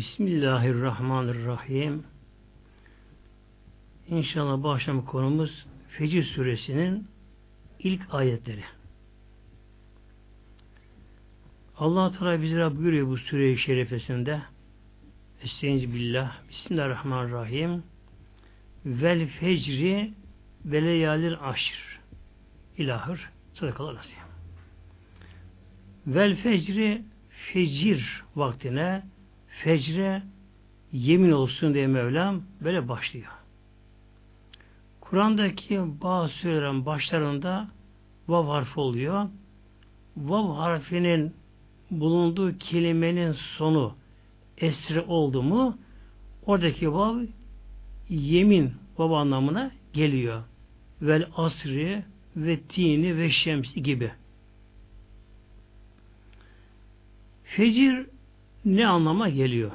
Bismillahirrahmanirrahim. İnşallah bu akşam konumuz Fecir suresinin ilk ayetleri. Allah Teala bizlere buyuruyor bu sure-i şerifesinde Estaizu billah Bismillahirrahmanirrahim Vel fecri ve leyalil aşr İlahır Sadakallah nasip. Vel fecri fecir vaktine fecre yemin olsun diye Mevlam böyle başlıyor. Kur'an'daki bazı surelerin başlarında vav harfi oluyor. Vav harfinin bulunduğu kelimenin sonu esri oldu mu oradaki vav yemin vav anlamına geliyor. Vel asri ve tini ve şemsi gibi. Fecir ne anlama geliyor?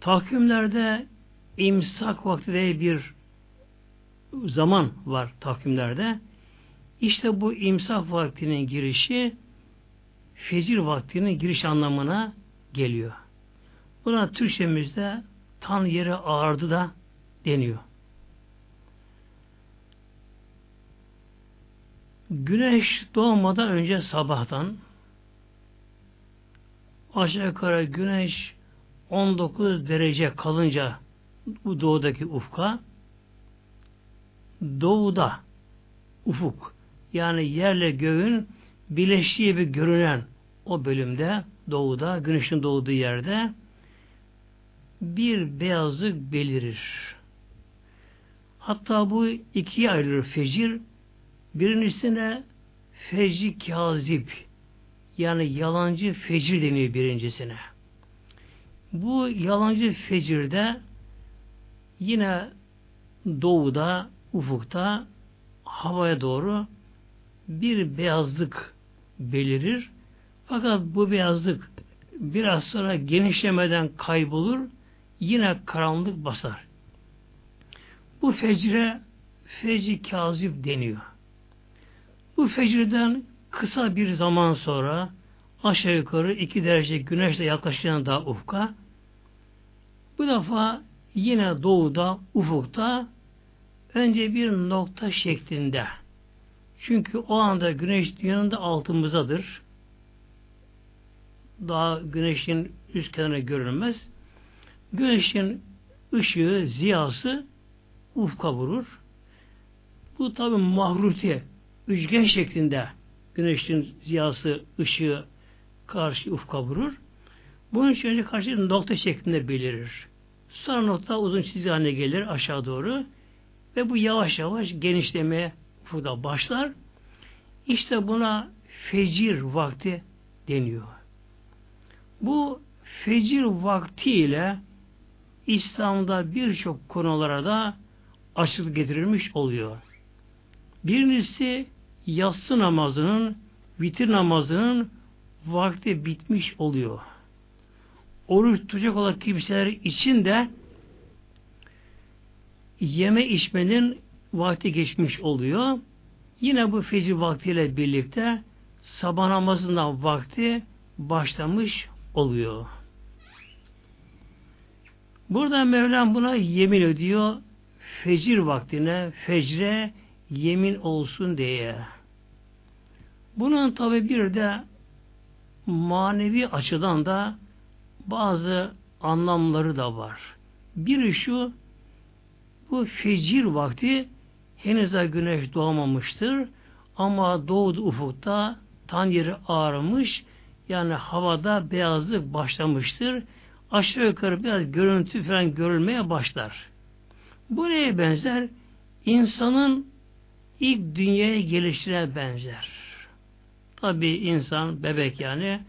Takvimlerde imsak vakti diye bir zaman var takvimlerde. İşte bu imsak vaktinin girişi fecir vaktinin giriş anlamına geliyor. Buna Türkçemizde tan yere ağırdı da deniyor. Güneş doğmadan önce sabahtan aşağı yukarı güneş 19 derece kalınca bu doğudaki ufka doğuda ufuk yani yerle göğün birleştiği bir görünen o bölümde doğuda güneşin doğduğu yerde bir beyazlık belirir. Hatta bu ikiye ayrılır fecir. Birincisine fecri kazip yani yalancı fecir deniyor birincisine. Bu yalancı fecirde yine doğuda, ufukta havaya doğru bir beyazlık belirir. Fakat bu beyazlık biraz sonra genişlemeden kaybolur, yine karanlık basar. Bu fecre fecri kazip deniyor. Bu fecirden kısa bir zaman sonra aşağı yukarı iki derece güneşle yaklaşan ufka bu defa yine doğuda, ufukta önce bir nokta şeklinde. Çünkü o anda güneş dünyanın da altımızdadır. Daha güneşin üst kenarına görünmez. Güneşin ışığı, ziyası ufka vurur. Bu tabi mahruti, üçgen şeklinde güneşin ziyası, ışığı karşı ufka vurur. Bunun için önce karşı nokta şeklinde belirir. Sonra nokta uzun çizgi haline gelir aşağı doğru ve bu yavaş yavaş genişlemeye ufukta başlar. İşte buna fecir vakti deniyor. Bu fecir vakti ile İslam'da birçok konulara da açık getirilmiş oluyor. Birincisi yatsı namazının vitir namazının vakti bitmiş oluyor. Oruç tutacak olan kimseler için de yeme içmenin vakti geçmiş oluyor. Yine bu fecir vaktiyle birlikte sabah namazından vakti başlamış oluyor. Burada Mevlam buna yemin ediyor. Fecir vaktine, fecre yemin olsun diye. Bunun tabi bir de manevi açıdan da bazı anlamları da var. Biri şu, bu fecir vakti henüz daha güneş doğmamıştır ama doğdu ufukta tan yeri ağarmış yani havada beyazlık başlamıştır. Aşağı yukarı biraz görüntü falan görülmeye başlar. Bu neye benzer? İnsanın ilk dünyaya gelişine benzer. Tabi insan, bebek yani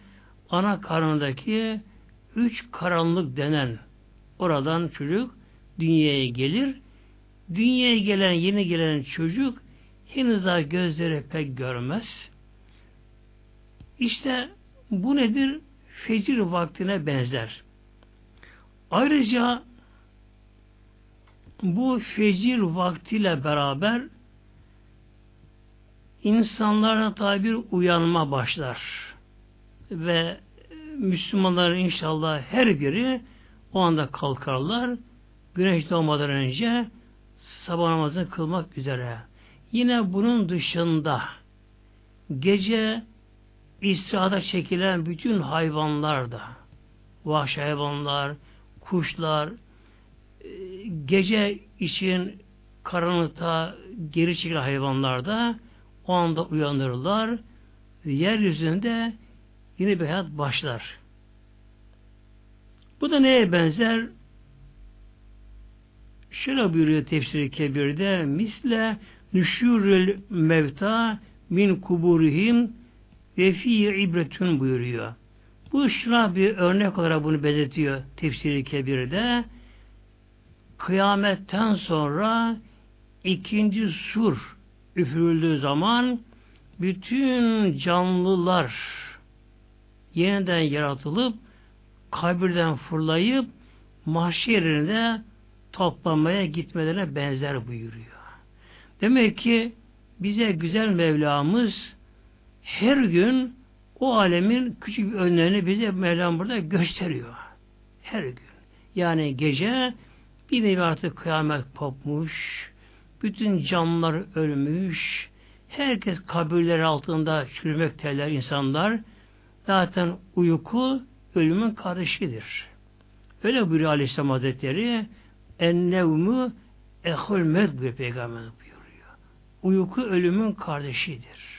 ana karnındaki üç karanlık denen oradan çocuk dünyaya gelir. Dünyaya gelen, yeni gelen çocuk henüz daha gözleri pek görmez. İşte bu nedir? Fecir vaktine benzer. Ayrıca bu fecir vaktiyle beraber insanlara tabi bir uyanma başlar. ve Müslümanların inşallah her biri o anda kalkarlar. Güneş doğmadan önce sabah namazını kılmak üzere. Yine bunun dışında gece İsrada çekilen bütün hayvanlar da vahşi hayvanlar, kuşlar e, gece için karanlıkta geri çekilen hayvanlar da o anda uyanırlar. Yeryüzünde yeni bir hayat başlar. Bu da neye benzer? Şöyle buyuruyor tefsiri kebirde misle nüşürül mevta min kuburihim ve fi ibretün buyuruyor. Bu şuna bir örnek olarak bunu belirtiyor tefsiri kebirde. Kıyametten sonra ikinci sur üfürüldüğü zaman bütün canlılar yeniden yaratılıp kabirden fırlayıp mahşerinde toplamaya gitmelerine benzer buyuruyor. Demek ki bize güzel Mevlamız her gün o alemin küçük bir önlerini bize Mevlam burada gösteriyor. Her gün. Yani gece bir nevi artık kıyamet kopmuş, bütün canlılar ölmüş, herkes kabirler altında çürümekteler insanlar. Zaten uyku ölümün kardeşidir. Öyle buyuruyor Aleyhisselam Hazretleri ennevmü ehul med peygamber buyuruyor. Uyku ölümün kardeşidir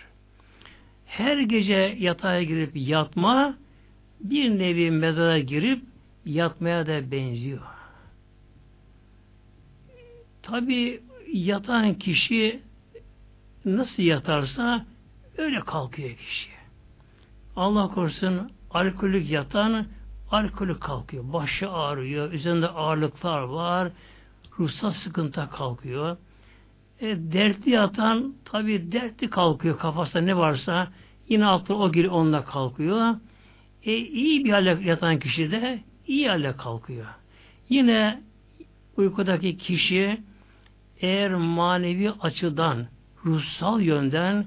her gece yatağa girip yatma bir nevi mezara girip yatmaya da benziyor. Tabi yatan kişi nasıl yatarsa öyle kalkıyor kişi. Allah korusun alkolik yatan alkolik kalkıyor. Başı ağrıyor, üzerinde ağırlıklar var, ruhsal sıkıntı kalkıyor. E, dertli yatan tabi dertli kalkıyor kafasında ne varsa yine aklı o gibi onunla kalkıyor. E, iyi bir hale yatan kişi de iyi hale kalkıyor. Yine uykudaki kişi eğer manevi açıdan ruhsal yönden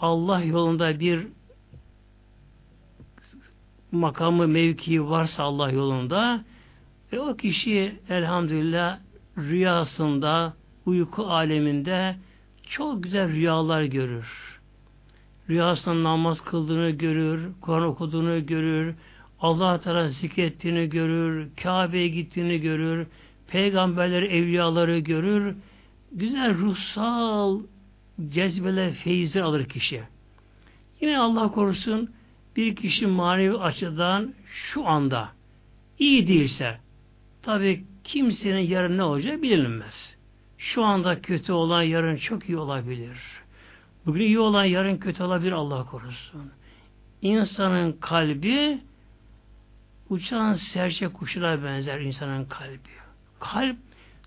Allah yolunda bir makamı mevkii varsa Allah yolunda ve o kişi elhamdülillah rüyasında uyku aleminde çok güzel rüyalar görür. Rüyasında namaz kıldığını görür, Kur'an okuduğunu görür, Allah Teala zikrettiğini görür, Kabe'ye gittiğini görür, peygamberleri, evliyaları görür. Güzel ruhsal cezbeler, feyizler alır kişi. Yine Allah korusun bir kişi manevi açıdan şu anda iyi değilse tabi kimsenin yarın ne olacağı bilinmez. Şu anda kötü olan yarın çok iyi olabilir. Bugün iyi olan yarın kötü olabilir Allah korusun. İnsanın kalbi uçan serçe kuşuna benzer insanın kalbi. Kalp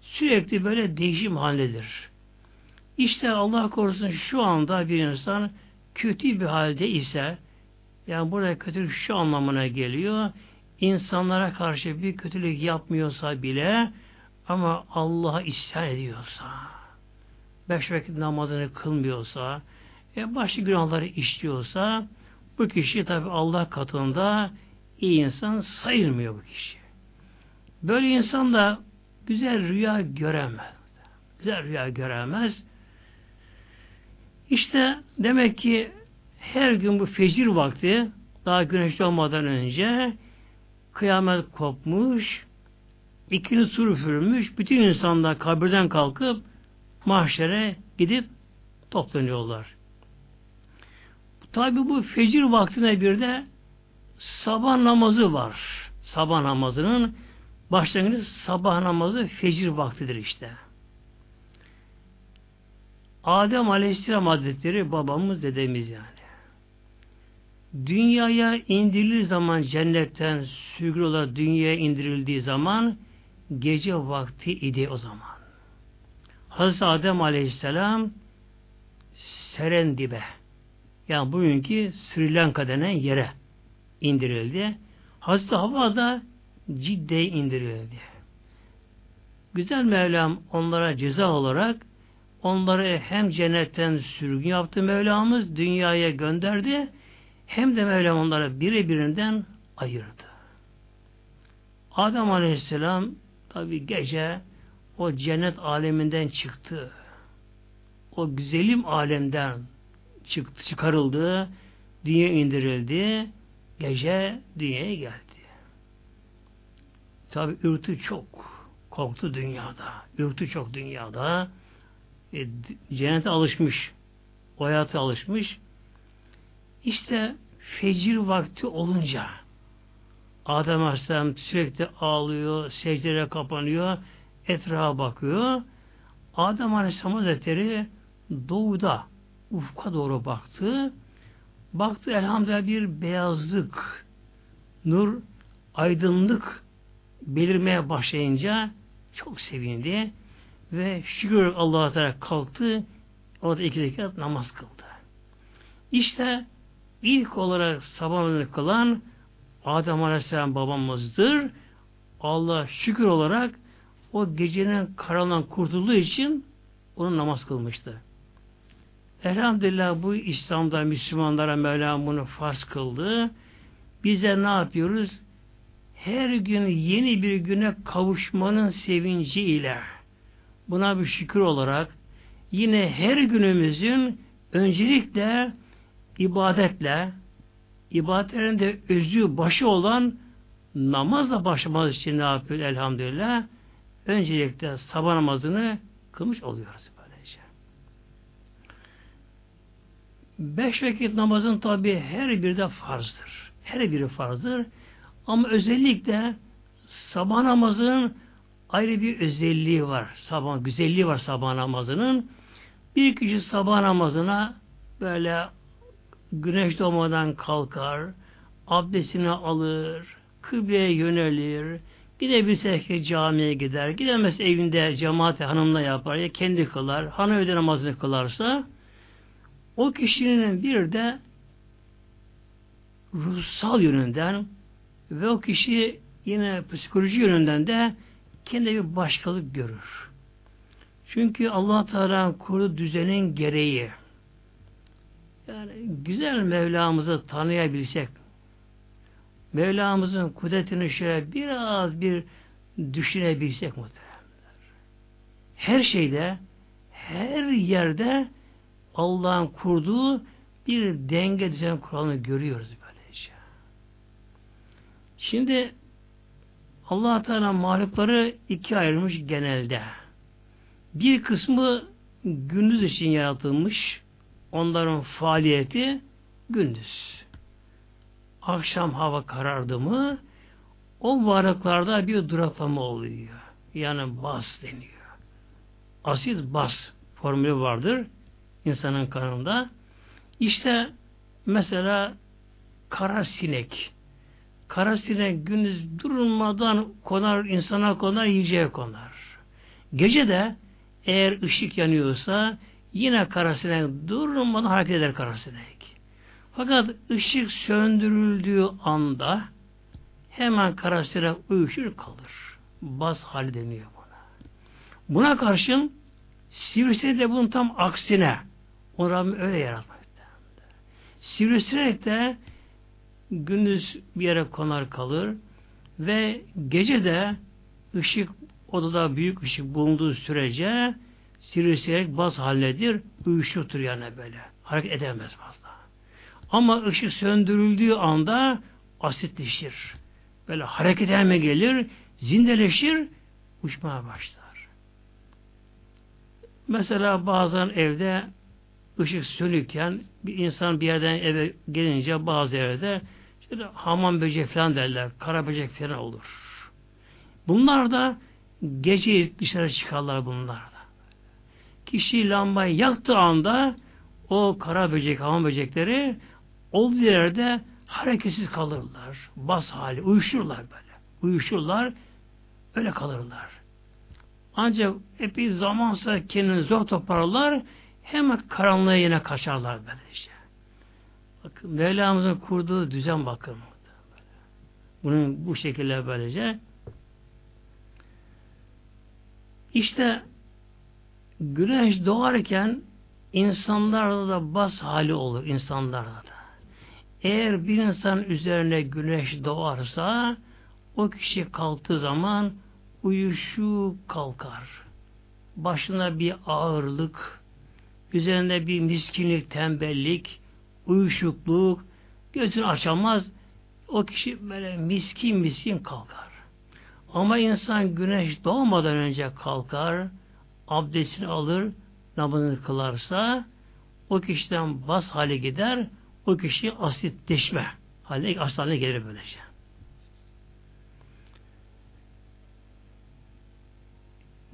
sürekli böyle değişim halindedir. İşte Allah korusun şu anda bir insan kötü bir halde ise yani burada kötülük şu anlamına geliyor. İnsanlara karşı bir kötülük yapmıyorsa bile ama Allah'a isyan ediyorsa, beş vakit namazını kılmıyorsa, e, başka günahları işliyorsa, bu kişi tabi Allah katında iyi insan sayılmıyor bu kişi. Böyle insan da güzel rüya göremez. Güzel rüya göremez. İşte demek ki her gün bu fecir vakti daha güneş doğmadan önce kıyamet kopmuş, ikini sur üfürülmüş, bütün insanlar kabirden kalkıp mahşere gidip toplanıyorlar. Tabi bu fecir vaktine bir de sabah namazı var. Sabah namazının başlangıcı sabah namazı fecir vaktidir işte. Adem Aleyhisselam Hazretleri babamız dedemiz yani. Dünyaya indirilir zaman cennetten sürgün olarak dünyaya indirildiği zaman gece vakti idi o zaman. Hazreti Adem Aleyhisselam Serendibe yani bugünkü Sri Lanka denen yere indirildi. Hazreti Havva da Cidde'ye indirildi. Güzel Mevlam onlara ceza olarak onları hem cennetten sürgün yaptı Mevlamız, dünyaya gönderdi, hem de Mevlam onları birbirinden ayırdı. Adem Aleyhisselam tabi gece o cennet aleminden çıktı. O güzelim alemden çıktı, çıkarıldı, dünya indirildi, gece dünyaya geldi. Tabi ürtü çok, korktu dünyada, ürtü çok dünyada. E, cennete alışmış, o hayata alışmış. İşte fecir vakti olunca Adem Aleyhisselam sürekli ağlıyor, secdelere kapanıyor, etrafa bakıyor. Adem Aleyhisselam Hazretleri doğuda ufka doğru baktı. Baktı elhamdülillah bir beyazlık, nur, aydınlık belirmeye başlayınca çok sevindi ve şükür Allah'a Teala kalktı. Orada iki rekat namaz kıldı. İşte ilk olarak sabah namazını kılan Adem Aleyhisselam babamızdır. Allah şükür olarak o gecenin karanlığından kurtulduğu için onun namaz kılmıştı. Elhamdülillah bu İslam'da Müslümanlara Mevlam bunu farz kıldı. Bize ne yapıyoruz? Her gün yeni bir güne kavuşmanın sevinci ile buna bir şükür olarak yine her günümüzün öncelikle ibadetle ibadetlerin de özü başı olan namazla başlamamız için ne yapıyor elhamdülillah? Öncelikle sabah namazını kılmış oluyoruz böylece. Beş vakit namazın tabi her biri de farzdır. Her biri farzdır. Ama özellikle sabah namazının ayrı bir özelliği var. Sabah güzelliği var sabah namazının. Bir kişi sabah namazına böyle güneş doğmadan kalkar, abdestini alır, kıbleye yönelir, gidebilse ki camiye gider, gidemez evinde cemaate hanımla yapar ya kendi kılar, hanım evde namazını kılarsa o kişinin bir de ruhsal yönünden ve o kişi yine psikoloji yönünden de kendi bir başkalık görür. Çünkü Allah Teala kurdu düzenin gereği yani güzel Mevlamızı tanıyabilsek, Mevlamızın kudretini şöyle biraz bir düşünebilsek muhtemelenler. Her şeyde, her yerde Allah'ın kurduğu bir denge düzen kuralını görüyoruz. Şimdi allah Teala mahlukları iki ayırmış genelde. Bir kısmı gündüz için yaratılmış, onların faaliyeti gündüz. Akşam hava karardı mı o varlıklarda bir duraklama oluyor. Yani bas deniyor. Asit bas formülü vardır insanın kanında. İşte mesela kara sinek. Kara sinek gündüz durulmadan konar, insana konar, yiyeceğe konar. Gece de eğer ışık yanıyorsa Yine karasinek durmadan hareket eder karasinek. Fakat ışık söndürüldüğü anda hemen karasinek uyuşur kalır. Baz hali deniyor buna. Buna karşın sivrisinek de bunun tam aksine o Rabbim öyle yaratmakta. Sivrisinek de gündüz bir yere konar kalır ve gece de ışık odada büyük ışık bulunduğu sürece sivrisinek baz halledir, uyuşurtur yani böyle. Hareket edemez fazla. Ama ışık söndürüldüğü anda asitleşir. Böyle hareket etme gelir, zindeleşir, uçmaya başlar. Mesela bazen evde ışık sönükken bir insan bir yerden eve gelince bazı şöyle hamam böcek falan derler. Kara böcek falan olur. Bunlar da gece dışarı çıkarlar bunlar kişi lambayı yaktığı anda o kara böcek, hamam böcekleri olduğu yerde hareketsiz kalırlar. Bas hali, uyuşurlar böyle. Uyuşurlar, öyle kalırlar. Ancak epey zamansa kendini zor toparlar, hemen karanlığa yine kaçarlar böyle işte. Bakın Mevlamızın kurduğu düzen bakın. Bunun bu şekilde böylece. İşte güneş doğarken insanlarda da bas hali olur insanlarda da. eğer bir insan üzerine güneş doğarsa o kişi kalktığı zaman uyuşuk kalkar. Başına bir ağırlık, üzerinde bir miskinlik, tembellik, uyuşukluk, gözünü açamaz. O kişi böyle miskin miskin kalkar. Ama insan güneş doğmadan önce kalkar, abdestini alır, namazını kılarsa o kişiden bas hale gider, o kişi asitleşme haline, aslı gelir böylece.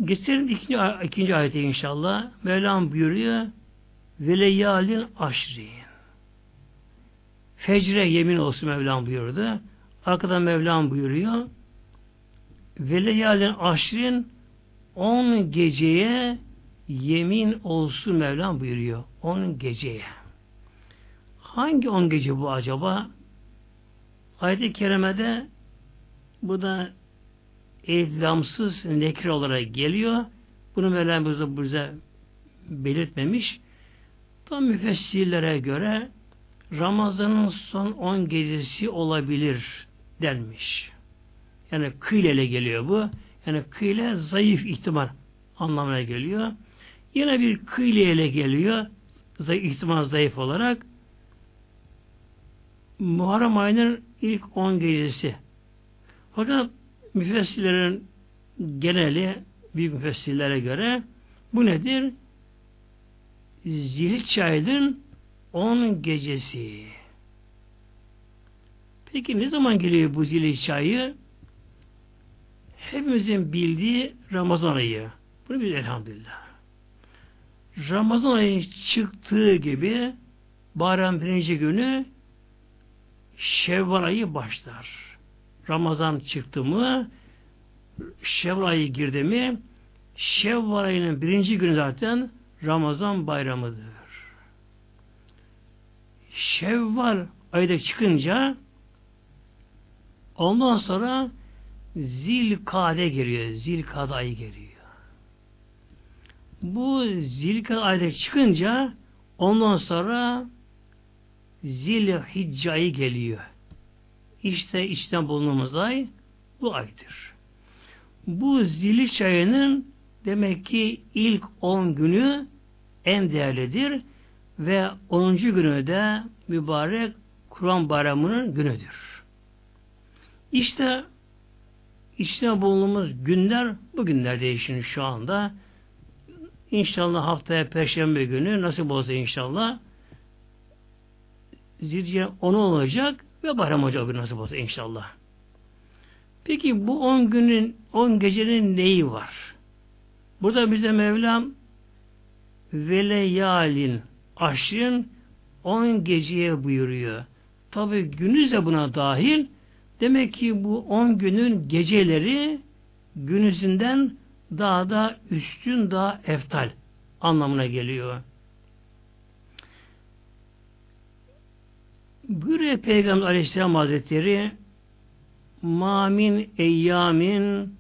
Getirin ikinci, ikinci ayeti inşallah. Mevlam buyuruyor veleyalin aşri. Fecre yemin olsun Mevlam buyurdu. Arkadan Mevlam buyuruyor. Veleyalin aşrin on geceye yemin olsun Mevlam buyuruyor. On geceye. Hangi on gece bu acaba? Ayet-i Kerime'de bu da evlamsız nekre olarak geliyor. Bunu Mevlam bize, bize belirtmemiş. Tam müfessirlere göre Ramazan'ın son on gecesi olabilir denmiş. Yani kıyle ile geliyor bu. Yani kıyle zayıf ihtimal anlamına geliyor. Yine bir kıyle ile geliyor. Zayıf, ihtimal zayıf olarak. Muharrem ayının ilk on gecesi. Fakat müfessirlerin geneli büyük müfessirlere göre bu nedir? Zilhicce ayının on gecesi. Peki ne zaman geliyor bu zilhicce? Hepimizin bildiği Ramazan ayı. Bunu biz elhamdülillah. Ramazan ayı çıktığı gibi bayram birinci günü Şevval ayı başlar. Ramazan çıktı mı Şevval ayı girdi mi Şevval ayının birinci günü zaten Ramazan bayramıdır. Şevval ayda çıkınca ondan sonra Zilkade geliyor. Zilkade ayı geliyor. Bu Zilkade ayda çıkınca ondan sonra Zilhicce ayı geliyor. İşte içten bulunduğumuz ay bu aydır. Bu Zilhicce ayının demek ki ilk 10 günü en değerlidir ve 10. günü de mübarek Kur'an bayramının günüdür. İşte içine bulunduğumuz günler bu günler değişin şu anda. İnşallah haftaya Perşembe günü nasip olsa inşallah Zilce 10 olacak ve bayram olacak bir nasip olsa inşallah. Peki bu 10 günün 10 gecenin neyi var? Burada bize Mevlam veleyalin aşrın 10 geceye buyuruyor. Tabi günüz de buna dahil. Demek ki bu 10 günün geceleri günüzünden daha da üstün, daha eftal anlamına geliyor. Buyuruyor Peygamber Aleyhisselam Hazretleri Mamin eyyamin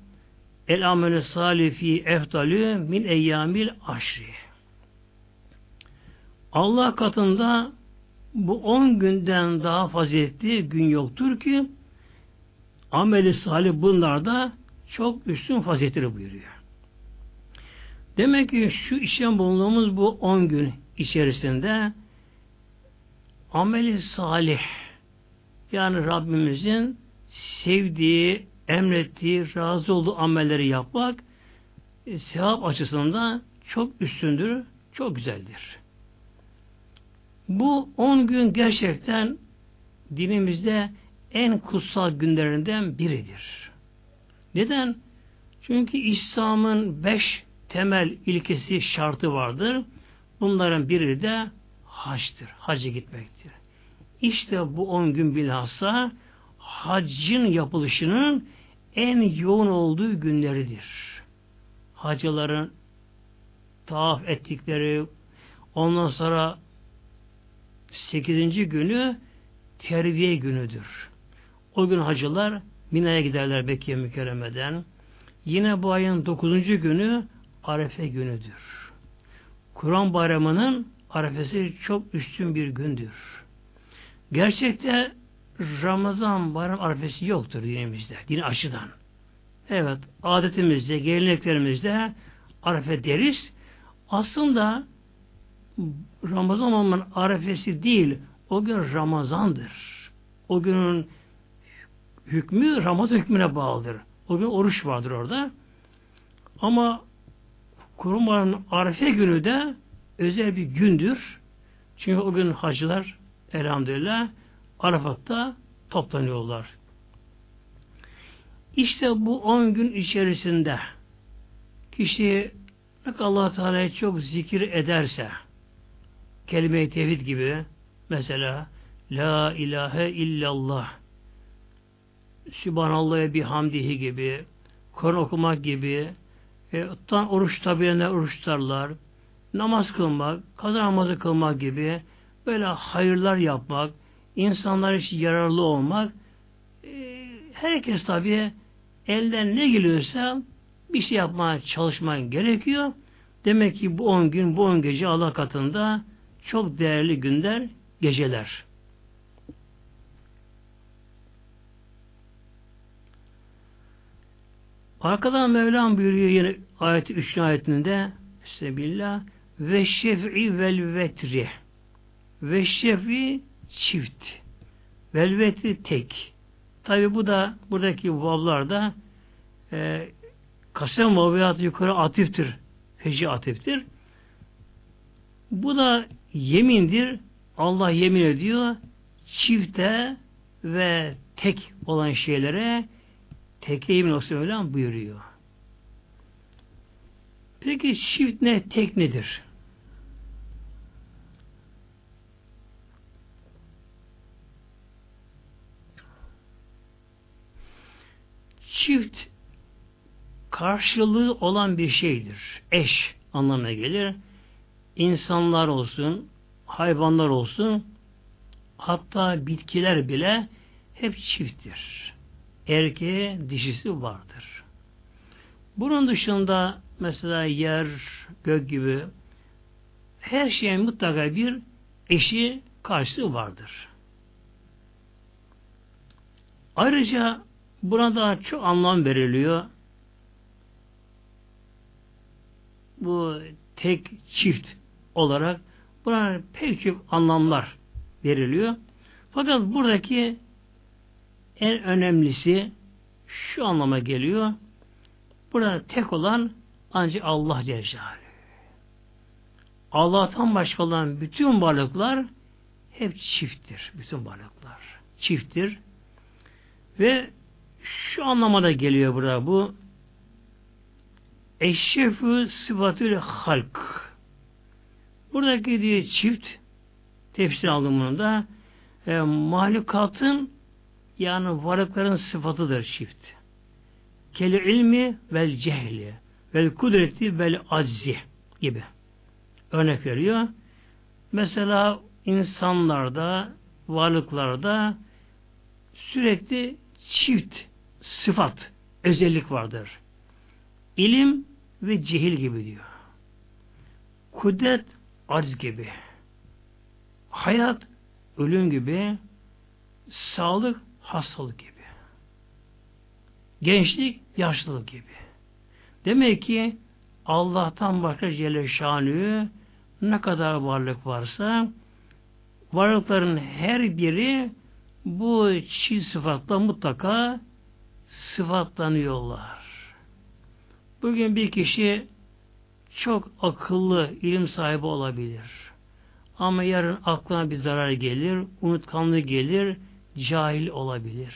el amelü salifi eftalü min eyyamil aşri. Allah katında bu on günden daha faziletli gün yoktur ki ameli salih bunlarda çok üstün faziletleri buyuruyor. Demek ki şu işlem bulunduğumuz bu on gün içerisinde ameli salih yani Rabbimizin sevdiği, emrettiği, razı olduğu amelleri yapmak e, sevap açısından çok üstündür, çok güzeldir. Bu on gün gerçekten dinimizde en kutsal günlerinden biridir. Neden? Çünkü İslam'ın beş temel ilkesi şartı vardır. Bunların biri de haçtır. Hacı gitmektir. İşte bu on gün bilhassa haccın yapılışının en yoğun olduğu günleridir. Hacıların tavaf ettikleri ondan sonra sekizinci günü terbiye günüdür. O gün hacılar Mina'ya giderler Mekke mükerremeden. Yine bu ayın dokuzuncu günü Arefe günüdür. Kur'an bayramının arefesi çok üstün bir gündür. Gerçekte Ramazan bayram arifesi yoktur dinimizde, din açıdan. Evet, adetimizde, geleneklerimizde arife deriz. Aslında Ramazan olmanın arifesi değil, o gün Ramazandır. O günün hükmü Ramazan hükmüne bağlıdır. O gün oruç vardır orada. Ama Kurbanın Arife günü de özel bir gündür. Çünkü o gün hacılar elhamdülillah Arafat'ta toplanıyorlar. İşte bu on gün içerisinde kişi allah Teala'yı çok zikir ederse kelime-i tevhid gibi mesela La ilahe illallah Sübhanallah'a bir hamdihi gibi Kur'an okumak gibi e, tutan oruç tabiyenler oruç namaz kılmak, kaza namazı kılmak gibi böyle hayırlar yapmak, insanlar için yararlı olmak e, herkes tabi elden ne geliyorsa bir şey yapmaya çalışman gerekiyor. Demek ki bu on gün, bu on gece Allah katında çok değerli günler, geceler. Arkadan Mevlam buyuruyor yine ayeti 3. ayetinde Sebillah ve şef'i vel vetri ve şef'i çift vel vetri tek tabi bu da buradaki vavlarda e, kasem vaviyatı yukarı atiftir feci atiftir bu da yemindir Allah yemin ediyor çifte ve tek olan şeylere teke yemin olsun öyle buyuruyor. Peki çift ne, tek nedir? Çift karşılığı olan bir şeydir. Eş anlamına gelir. İnsanlar olsun, hayvanlar olsun, hatta bitkiler bile hep çifttir. Erkeğe dişisi vardır. Bunun dışında mesela yer, gök gibi her şeyin mutlaka bir eşi karşılığı vardır. Ayrıca burada çok anlam veriliyor. Bu tek çift olarak buna pek çok anlamlar veriliyor. Fakat buradaki en önemlisi şu anlama geliyor. Burada tek olan ancak Allah Celle Allah'tan başka olan bütün varlıklar hep çifttir. Bütün varlıklar. Çifttir. Ve şu anlamada geliyor burada bu eşrefü sıfatül halk. Buradaki diye çift tefsir aldığımında e, mahlukatın yani varlıkların sıfatıdır çift. Keli ilmi vel cehli vel kudreti vel aczi gibi örnek veriyor. Mesela insanlarda, varlıklarda sürekli çift sıfat, özellik vardır. İlim ve cehil gibi diyor. Kudret, arz gibi. Hayat, ölüm gibi. Sağlık, hastalık gibi. Gençlik, yaşlılık gibi. Demek ki Allah'tan başka Celle Şanü ne kadar varlık varsa varlıkların her biri bu çift sıfatla mutlaka sıfatlanıyorlar. Bugün bir kişi çok akıllı, ilim sahibi olabilir. Ama yarın aklına bir zarar gelir, unutkanlığı gelir, cahil olabilir.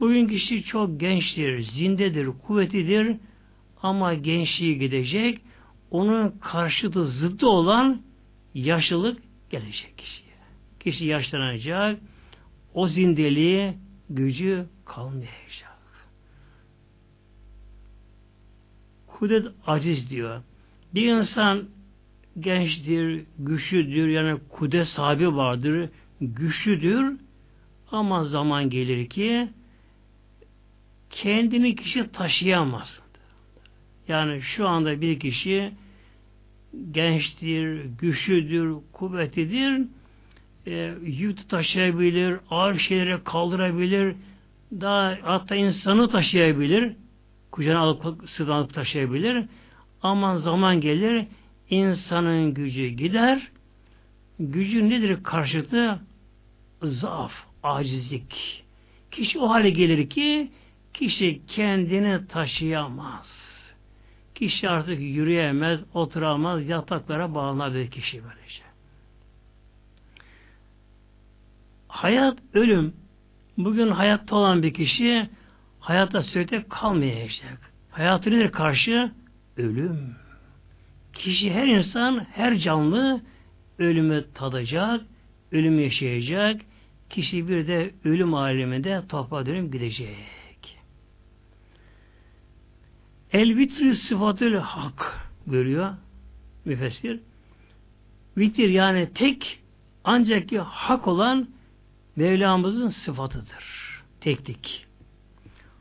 Bugün kişi çok gençtir, zindedir, kuvvetidir ama gençliği gidecek, onun karşıtı zıddı olan yaşlılık gelecek kişiye. Kişi yaşlanacak, o zindeliği gücü kalmayacak. Kudret aciz diyor. Bir insan gençtir, güçlüdür, yani kudret sahibi vardır, güçlüdür ama zaman gelir ki kendini kişi taşıyamaz. Yani şu anda bir kişi gençtir, güçlüdür, kuvvetlidir e, yük taşıyabilir, ağır şeyleri kaldırabilir, daha hatta insanı taşıyabilir, kucağına alıp sırtına taşıyabilir. Ama zaman gelir, insanın gücü gider. Gücü nedir karşılıklı? Zaaf, acizlik. Kişi o hale gelir ki kişi kendini taşıyamaz. Kişi artık yürüyemez, oturamaz, yataklara bağlanabilir kişi böylece. Hayat, ölüm. Bugün hayatta olan bir kişi hayatta sürekli kalmayacak. Hayatına karşı ölüm. Kişi, her insan, her canlı ölümü tadacak, ölüm yaşayacak. Kişi bir de ölüm aleminde toprağa dönüp gidecek. El vitri sıfatül hak görüyor müfessir. Vitir yani tek ancak ki hak olan Mevlamızın sıfatıdır. Teklik.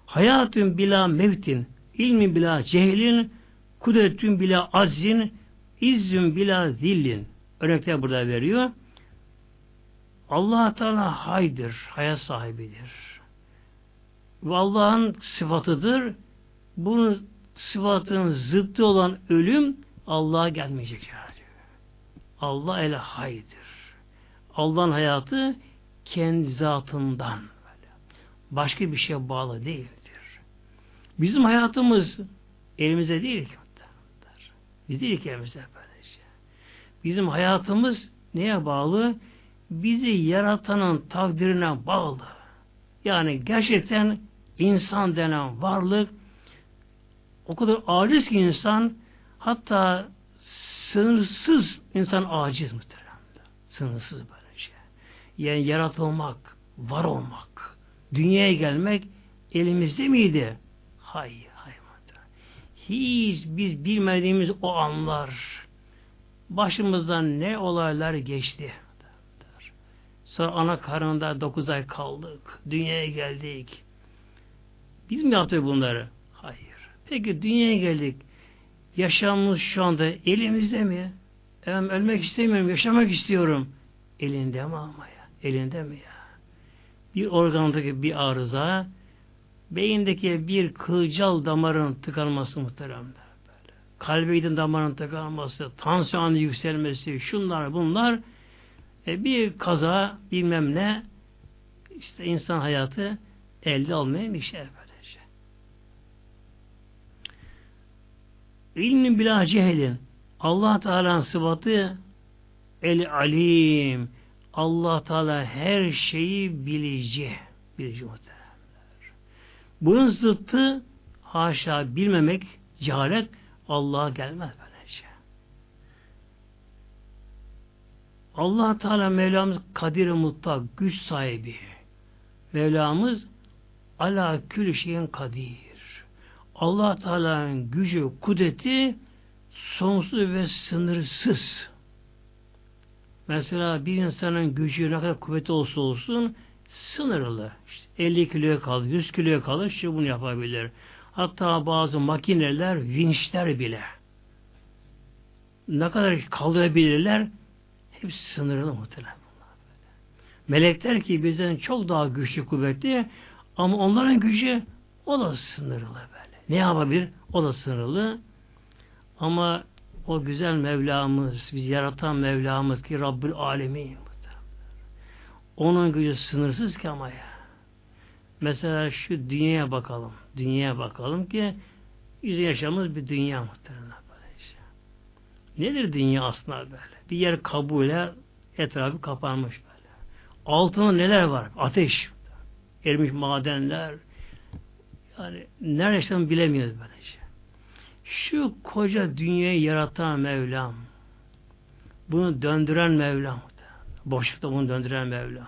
Hayatın bila mevtin, ilmi bila cehlin, kudretün bila azin, izzün bila zillin. Örnekler burada veriyor. allah Teala haydır, hayat sahibidir. Ve Allah'ın sıfatıdır. Bunun sıfatının zıttı olan ölüm Allah'a gelmeyecek. Yani. Allah el haydır. Allah'ın hayatı kendi zatından başka bir şeye bağlı değildir. Bizim hayatımız elimizde değil ki. Biz değil ki elimizde böylece. Bizim hayatımız neye bağlı? Bizi yaratanın takdirine bağlı. Yani gerçekten insan denen varlık o kadar aciz ki insan hatta sınırsız insan aciz muhterem. Sınırsız böyle şey. Yani yaratılmak, var olmak, dünyaya gelmek elimizde miydi? Hayır, hayır. Hiç biz bilmediğimiz o anlar başımızdan ne olaylar geçti. Sonra ana karnında dokuz ay kaldık. Dünyaya geldik. Biz mi yaptık bunları? Hayır. Peki dünyaya geldik. Yaşamımız şu anda elimizde mi? Efendim ölmek istemiyorum, yaşamak istiyorum. Elinde mi ama ya? Elinde mi ya? Bir organdaki bir arıza, beyindeki bir kılcal damarın tıkanması muhteremler. Böyle. Kalbeyden damarın tıkanması, tansiyonun yükselmesi, şunlar bunlar e, bir kaza bilmem ne işte insan hayatı elde olmayan bir şey böylece. İlmin bila cehlin Allah Teala'nın sıfatı el alim Allah Teala her şeyi bilici bilici muhteremler. Bunun zıttı haşa bilmemek cehalet Allah'a gelmez böylece. Allah Teala Mevlamız kadir mutlak güç sahibi. Mevlamız ala kül şeyin kadir. Allah Teala'nın gücü, kudreti sonsuz ve sınırsız. Mesela bir insanın gücü ne kadar kuvvetli olsa olsun sınırlı. İşte 50 kiloya kalır, 100 kiloya kalır, şu bunu yapabilir. Hatta bazı makineler, vinçler bile ne kadar kaldırabilirler hep sınırlı muhtemelen bunlar. Melekler ki bizden çok daha güçlü, kuvvetli ama onların gücü o da sınırlı böyle. Ne yapabilir? O da sınırlı. Ama o güzel Mevlamız, biz yaratan Mevlamız ki Rabbül Alemin. Onun gücü sınırsız ki ama ya. Mesela şu dünyaya bakalım. Dünyaya bakalım ki bizim yaşamımız bir dünya muhtemelen. Nedir dünya aslında böyle? Bir yer kabule etrafı kapanmış böyle. Altında neler var? Ateş. Erimiş madenler. Yani nerede bilemiyoruz böyle şey. Şu koca dünyayı yaratan Mevlam, bunu döndüren Mevlam, boşlukta bunu döndüren Mevlam.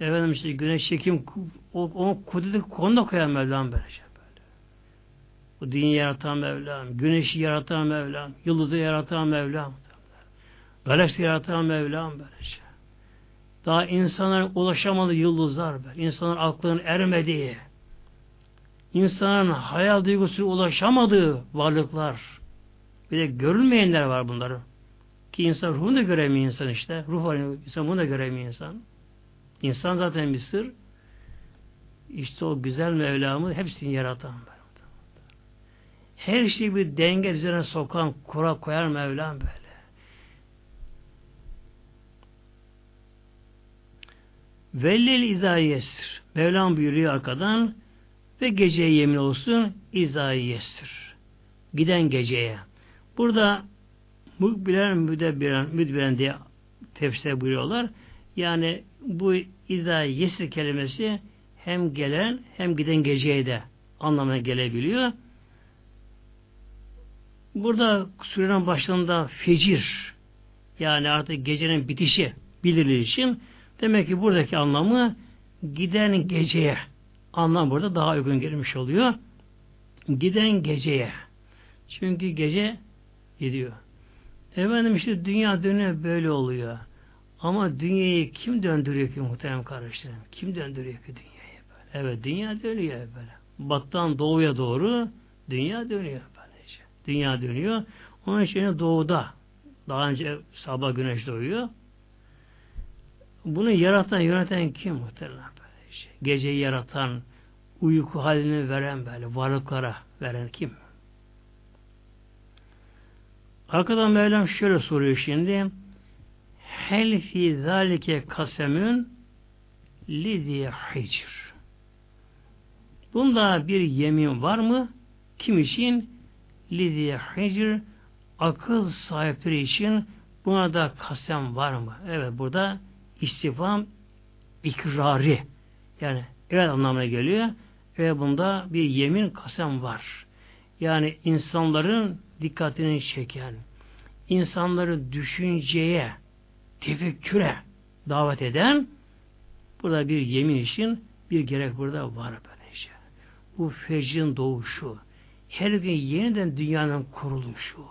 Efendim işte güneş çekim o, o kudreti konuda koyan Mevlam böylece şey böyle. Bu dünyayı yaratan Mevlam, güneşi yaratan Mevlam, yıldızı yaratan Mevlam, galaksi yaratan Mevlam böylece. Şey. Daha insanların ulaşamadığı yıldızlar, böyle. insanların aklının ermediği, insanın hayal duygusu ulaşamadığı varlıklar bir de görülmeyenler var bunları. Ki insan ruhunu da göremiyor insan işte. Ruh var insan bunu da göremiyor insan. İnsan zaten bir sır. İşte o güzel Mevlamız hepsini yaratan. Her şeyi bir denge üzerine sokan, kura koyar Mevlam böyle. Vellil izayesir. Mevlam buyuruyor arkadan ve geceye yemin olsun izayesir. Giden geceye. Burada mukbilen müdebbiren, müdbiren diye tefsir buyuruyorlar. Yani bu izayesir kelimesi hem gelen hem giden geceye de anlamına gelebiliyor. Burada surenin başlarında fecir yani artık gecenin bitişi bilinir için demek ki buradaki anlamı giden geceye anlam burada daha uygun gelmiş oluyor. Giden geceye. Çünkü gece gidiyor. Efendim işte dünya dönüyor böyle oluyor. Ama dünyayı kim döndürüyor ki muhterem kardeşlerim? Kim döndürüyor ki dünyayı böyle? Evet dünya dönüyor böyle. Battan doğuya doğru dünya dönüyor böylece. Dünya dönüyor. Onun için doğuda daha önce sabah güneş doğuyor. Bunu yaratan, yöneten kim muhtemelen böyle şey. Geceyi yaratan, uyku halini veren böyle varlıklara veren kim? Arkadan Mevlam şöyle soruyor şimdi. Hel fi zalike kasemün lidi hicr. Bunda bir yemin var mı? Kim için? Lidi hicr akıl sahipleri için buna da kasem var mı? Evet burada istifam ikrari yani evet anlamına geliyor ve bunda bir yemin kasem var. Yani insanların dikkatini çeken, insanları düşünceye, tefekküre davet eden burada bir yemin için bir gerek burada var böylece. Bu fecrin doğuşu, her gün yeniden dünyanın kuruluşu,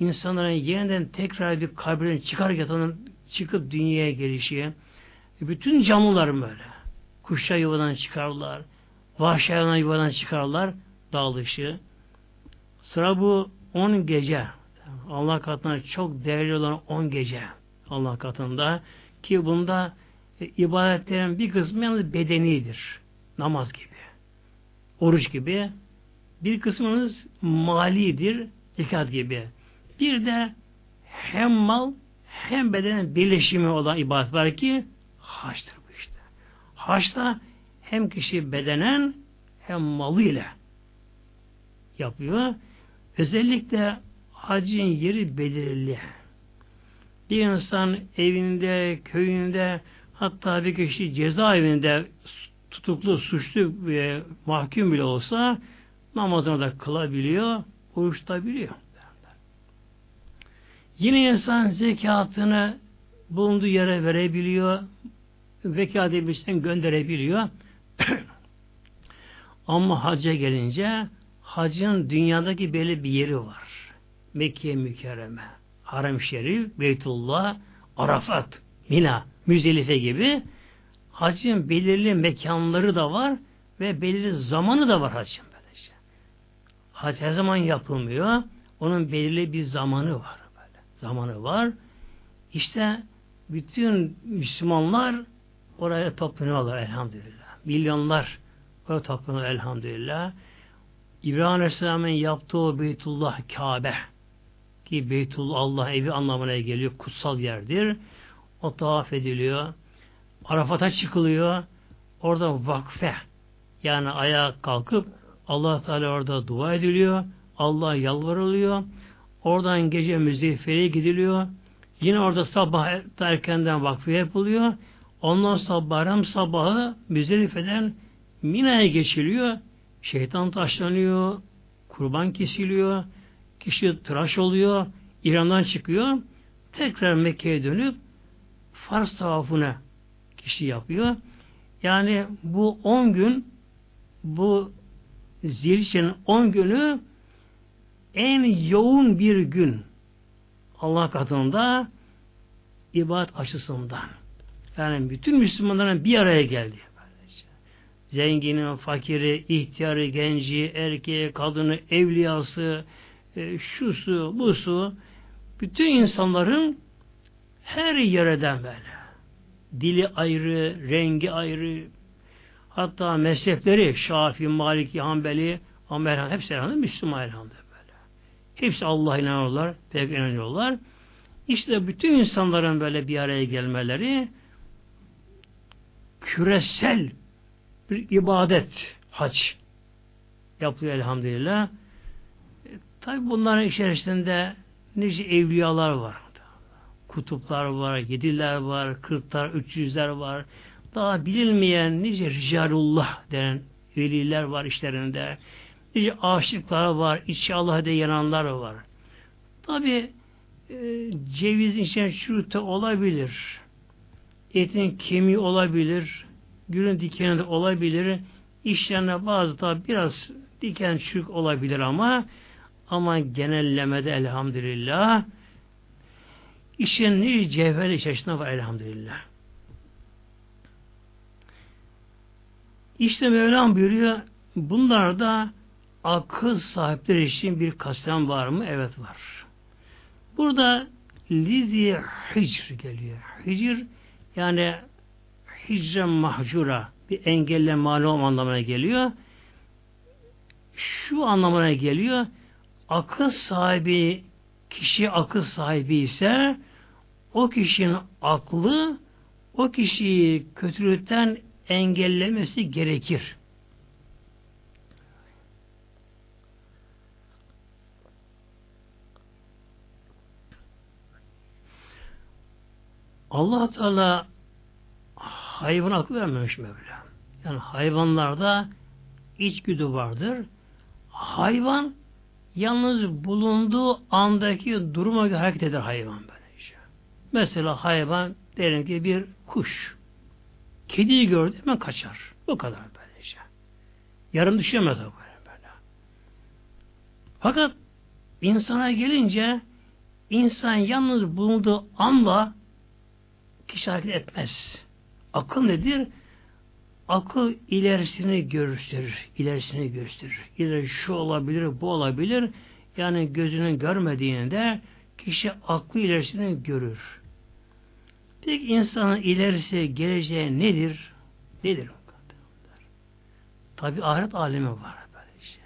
insanların yeniden tekrar bir kabirden çıkar yatanın çıkıp dünyaya gelişi, bütün canlılar böyle. Kuşlar yuvadan çıkarlar, vahşi yuvadan çıkarlar, dağılışı. Sıra bu on gece. Allah katında çok değerli olan on gece. Allah katında ki bunda e, ibadetlerin bir kısmı yalnız bedenidir. Namaz gibi. Oruç gibi. Bir kısmınız malidir. Zekat gibi. Bir de hem mal hem bedenin birleşimi olan ibadet var ki haçtır bu işte. Haçta hem kişi bedenen hem malıyla yapıyor. Özellikle hacin yeri belirli. Bir insan evinde, köyünde hatta bir kişi cezaevinde tutuklu, suçlu ve mahkum bile olsa namazını da kılabiliyor, oruç tutabiliyor. Yine insan zekatını bulunduğu yere verebiliyor, vekat edebilirsen gönderebiliyor. Ama hacca gelince hacın dünyadaki belli bir yeri var. Mekke mükerreme, Haram Şerif, Beytullah, Arafat, Mina, Müzdelife gibi hacın belirli mekanları da var ve belirli zamanı da var hacın. Böylece. Hac her zaman yapılmıyor. Onun belirli bir zamanı var. Böyle. Zamanı var. İşte bütün Müslümanlar oraya toplanıyorlar elhamdülillah. Milyonlar oraya toplanıyor elhamdülillah. İbrahim Aleyhisselam'ın yaptığı Beytullah Kabe ki Beytullah Allah evi anlamına geliyor. Kutsal yerdir. O tavaf ediliyor. Arafat'a çıkılıyor. Orada vakfe yani ayağa kalkıp Allah Teala orada dua ediliyor. Allah yalvarılıyor. Oradan gece müzdefeye gidiliyor. Yine orada sabah erkenden vakfe yapılıyor. Ondan bayram sabahı Müzdelife'den Mina'ya geçiliyor. Şeytan taşlanıyor, kurban kesiliyor, kişi tıraş oluyor, İran'dan çıkıyor, tekrar Mekke'ye dönüp Fars tavafına kişi yapıyor. Yani bu on gün bu Zilçe'nin on günü en yoğun bir gün Allah katında ibadet açısından. Yani bütün Müslümanların bir araya geldi. Zenginin, fakiri, ihtiyarı, genci, erkeği, kadını, evliyası, e, şusu, busu bütün insanların her yerden böyle dili ayrı, rengi ayrı, hatta mezhepleri Şafi, Maliki, Hanbeli, Amer, hepsi elhamdülillah Müslüman elhamdülillah böyle. Hepsi Allah'a inanıyorlar, peygamber inanıyorlar. İşte bütün insanların böyle bir araya gelmeleri küresel bir ibadet, hac yapılıyor elhamdülillah. E, Tabi bunların içerisinde nice evliyalar var. Kutuplar var, yediler var, kırklar, üç yüzler var. Daha bilinmeyen nice ricalullah denen veliler var işlerinde. Nice aşıklar var, içi Allah'a de yananlar var. Tabi e, cevizin içine çürüte olabilir. Etin kemiği olabilir. Gülün dikeni olabilir. İşlerine bazı da biraz diken çürük olabilir ama ama genellemede elhamdülillah işin ne cevher içerisinde var elhamdülillah. İşte Mevlam buyuruyor bunlarda akıl sahipleri için bir kasem var mı? Evet var. Burada Lizi Hicr geliyor. Hicr yani hicre mahcura bir engelle malum anlamına geliyor. Şu anlamına geliyor. Akıl sahibi kişi akıl sahibi ise o kişinin aklı o kişiyi kötülükten engellemesi gerekir. allah Teala hayvan aklı vermemiş Mevla. Yani hayvanlarda içgüdü vardır. Hayvan yalnız bulunduğu andaki duruma göre hareket eder hayvan böylece. Mesela hayvan diyelim ki bir kuş. Kediyi gördü hemen kaçar. Bu kadar böylece. Yarım düşemez böyle böyle. Fakat insana gelince insan yalnız bulunduğu anla kişi hareket etmez. Akıl nedir? Akıl ilerisini gösterir. ilerisini gösterir. İleri şu olabilir, bu olabilir. Yani gözünün görmediğinde kişi aklı ilerisini görür. Peki insanın ilerisi, geleceği nedir? Nedir? Tabi ahiret alemi var böylece.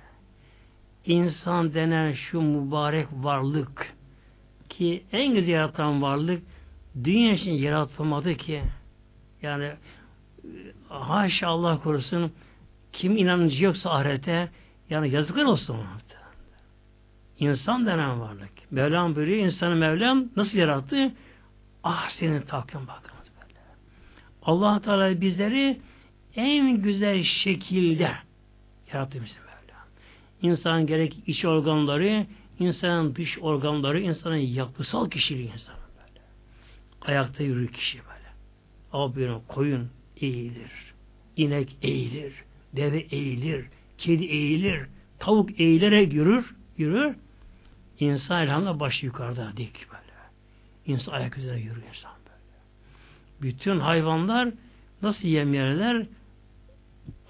İnsan denen şu mübarek varlık ki en güzel yaratan varlık dünya için yaratılmadı ki yani haşa Allah korusun kim inancı yoksa ahirete yani yazıklar olsun İnsan denen varlık. Mevlam buyuruyor insanı Mevlam nasıl yarattı? Ah senin takvim bakınız böyle. allah Teala bizleri en güzel şekilde yarattı bizi Mevlam. İnsan gerek iç organları, insanın dış organları, insanın yapısal kişiliği insan böyle. Ayakta yürür kişi böyle. Abi koyun, eğilir. inek eğilir. Deve eğilir. Kedi eğilir. Tavuk eğilerek yürür. Yürür. İnsan elhamdülillah başı yukarıda dik böyle. İnsan ayak üzerine yürür insan böyle. Bütün hayvanlar nasıl yem yerler?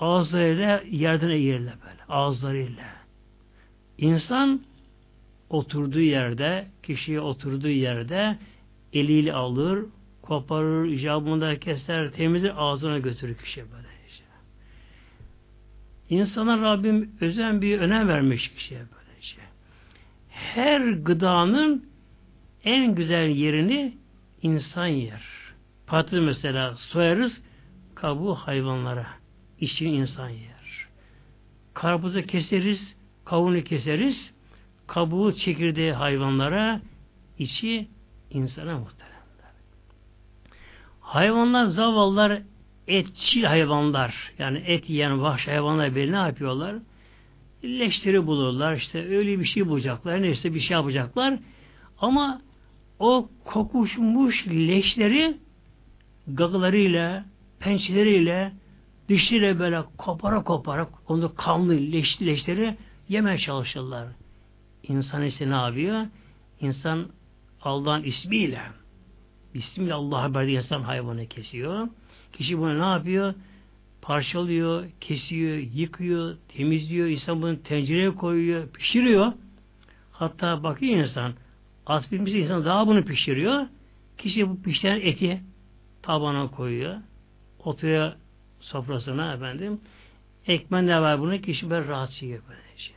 Ağızlarıyla yerden eğirirler böyle. Ağızlarıyla. İnsan oturduğu yerde, kişiye oturduğu yerde eliyle alır, koparır, icabında keser, temizler, ağzına götürür kişi böyle. Işte. İnsana Rabbim özen bir önem vermiş kişiye böylece. Şey. Her gıdanın en güzel yerini insan yer. Patates mesela soyarız, kabuğu hayvanlara. İçini insan yer. Karpuzu keseriz, kavuğunu keseriz, kabuğu çekirdeği hayvanlara, içi insana muhtemelen. Hayvanlar zavallar etçil hayvanlar yani et yiyen vahşi hayvanlar böyle ne yapıyorlar? Leşleri bulurlar işte öyle bir şey bulacaklar neyse bir şey yapacaklar ama o kokuşmuş leşleri gagalarıyla pençeleriyle dişleriyle böyle kopara kopara onu kanlı leşli leşleri yemeye çalışırlar. İnsan ise ne yapıyor? İnsan Allah'ın ismiyle Bismillah haber insan hayvanı kesiyor. Kişi bunu ne yapıyor? Parçalıyor, kesiyor, yıkıyor, temizliyor. İnsan bunu tencereye koyuyor, pişiriyor. Hatta bakıyor insan Az pişmiş insan daha bunu pişiriyor. Kişi bu pişen eti tabana koyuyor. Oturuyor sofrasına efendim. Ekmenle var bunu kişi böyle rahat yiyor böylece.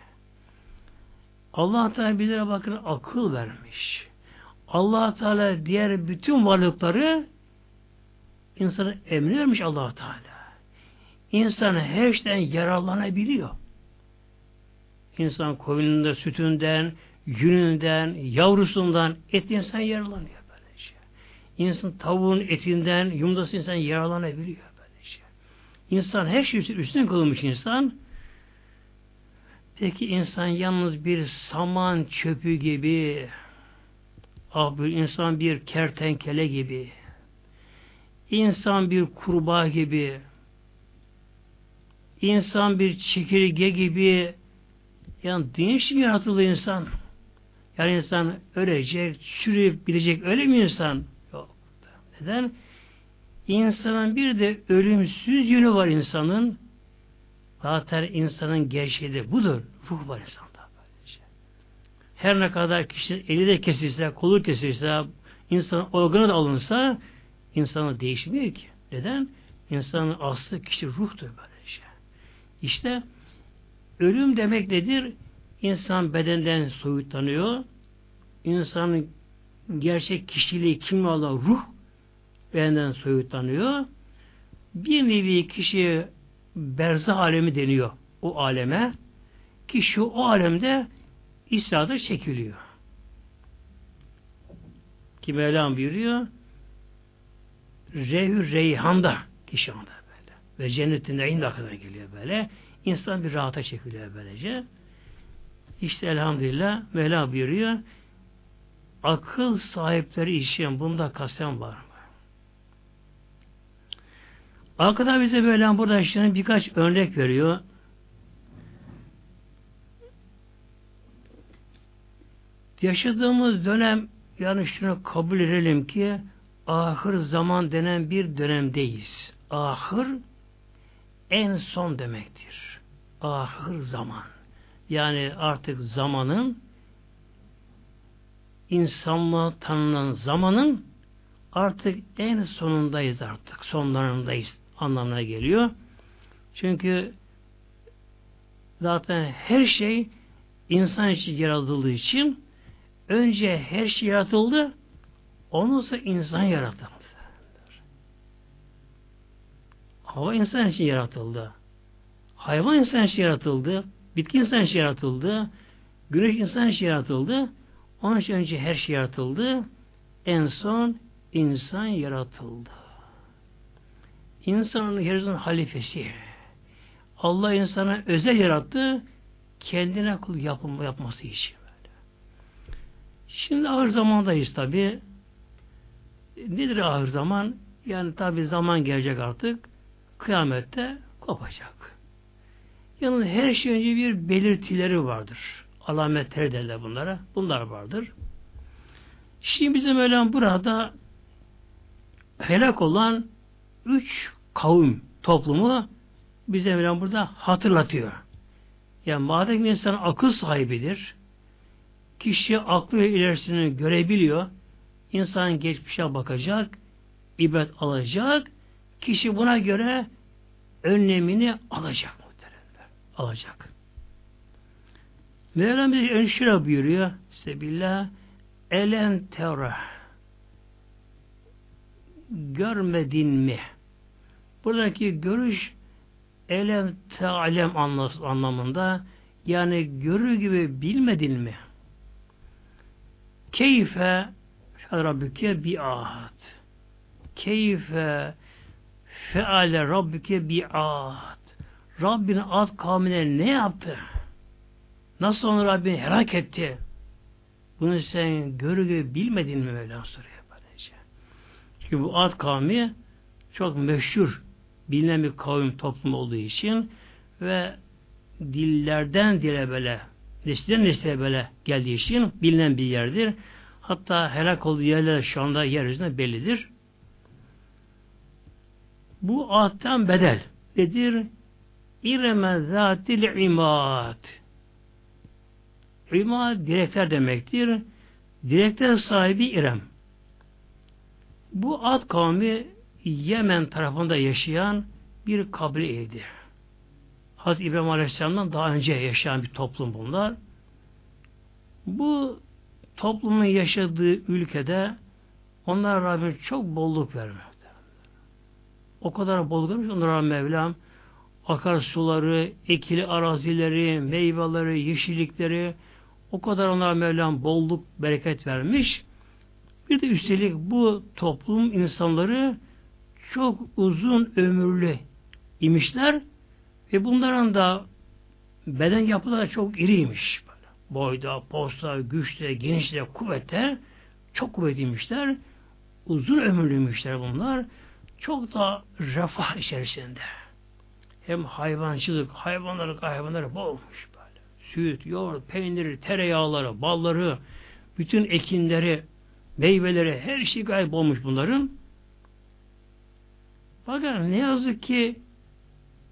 Allah Teala bizlere bakın akıl vermiş. Allah Teala diğer bütün varlıkları insana emri vermiş Allah Teala. İnsan her şeyden yararlanabiliyor. İnsan koyununda, sütünden, yününden, yavrusundan et insan yararlanıyor böylece. İnsan tavuğun etinden, yumdası insan yararlanabiliyor böylece. İnsan her şey üstün kılmış insan. Peki insan yalnız bir saman çöpü gibi, ah bir insan bir kertenkele gibi, insan bir kurbağa gibi, insan bir çekirge gibi, yani mi yaratıldı insan? Yani insan ölecek, çürüyüp gidecek öyle mi insan? Yok. Neden? İnsanın bir de ölümsüz yönü var insanın. Zaten insanın gerçeği de budur. Ruh var insanda. Her ne kadar kişi eli de kesilse, kolu kesilse, insan organı da alınsa insanı değişmiyor ki. Neden? İnsanın aslı kişi ruhtur böylece. İşte ölüm demek nedir? İnsan bedenden soyutlanıyor. İnsanın gerçek kişiliği kim Allah ruh bedenden soyutlanıyor. Bir nevi kişi berzah alemi deniyor o aleme. Kişi o alemde İsa'da çekiliyor. Ki Mevlam buyuruyor Rehü Reyhan'da kişi anda böyle. Ve cennetin neyinde kadar geliyor böyle. İnsan bir rahata çekiliyor böylece. İşte elhamdülillah Mevla buyuruyor akıl sahipleri için bunda kasem var mı? Arkada bize böyle burada işte birkaç örnek veriyor. Yaşadığımız dönem yani şunu kabul edelim ki ahır zaman denen bir dönemdeyiz. Ahır en son demektir. Ahır zaman. Yani artık zamanın insanlığa tanınan zamanın artık en sonundayız artık. Sonlarındayız anlamına geliyor. Çünkü zaten her şey insan için yaratıldığı için önce her şey yaratıldı ondan sonra insan yaratıldı. Hava insan için yaratıldı. Hayvan insan için yaratıldı. Bitki insan için yaratıldı. Güneş insan için yaratıldı. Onun için önce her şey yaratıldı. En son insan yaratıldı. İnsanın yeryüzünün halifesi. Allah insana özel yarattı. Kendine kul yapım, yapması için. Şimdi ağır zamandayız tabi. Nedir ağır zaman? Yani tabi zaman gelecek artık. Kıyamette kopacak. Yani her şey önce bir belirtileri vardır. Alametleri derler bunlara. Bunlar vardır. Şimdi bizim Mevlam burada helak olan üç kavim toplumu bize Mevlam burada hatırlatıyor. Yani madem insan akıl sahibidir, kişi aklı ilerisini görebiliyor, insan geçmişe bakacak, ibret alacak, kişi buna göre önlemini alacak alacak. Mevlam bir şöyle buyuruyor. Sebillah Elen terah Görmedin mi? Buradaki görüş elem te'alem anlamında yani görür gibi bilmedin mi? Keyfe Rabbike bi'at Keyfe feale Rabbike bi'at Rabbin alt kavmine ne yaptı? Nasıl onu Rabbin helak etti? Bunu sen görü gibi bilmedin mi Mevla soruyor böylece. Çünkü bu alt kavmi çok meşhur bilinen bir kavim toplum olduğu için ve dillerden dile böyle nesilden nesile böyle geldiği için bilinen bir yerdir. Hatta helak olduğu yerler şu anda yeryüzünde bellidir. Bu attan bedel nedir? İreme zatil imad. İmad direkler demektir. Direkler sahibi İrem. Bu Ad kavmi Yemen tarafında yaşayan bir kabileydi. Hazreti İbrahim Aleyhisselam'dan daha önce yaşayan bir toplum bunlar. Bu toplumun yaşadığı ülkede onlara Rabbim çok bolluk vermekte. O kadar bolluk vermiş onlara Mevlam akarsuları, ekili arazileri, meyveleri, yeşillikleri o kadar onlara Mevlam bolluk, bereket vermiş. Bir de üstelik bu toplum insanları çok uzun ömürlü imişler ve bunların da beden yapıları çok iriymiş. Böyle. Boyda, posta, güçte, genişte, kuvvette çok kuvvetliymişler. Uzun ömürlüymüşler bunlar. Çok da refah içerisinde. Hem hayvancılık, hayvanları, hayvanları bolmuş böyle. Süt, yoğurt, peyniri, tereyağları, balları, bütün ekinleri, meyveleri, her şey gayet olmuş bunların. Bakın ne yazık ki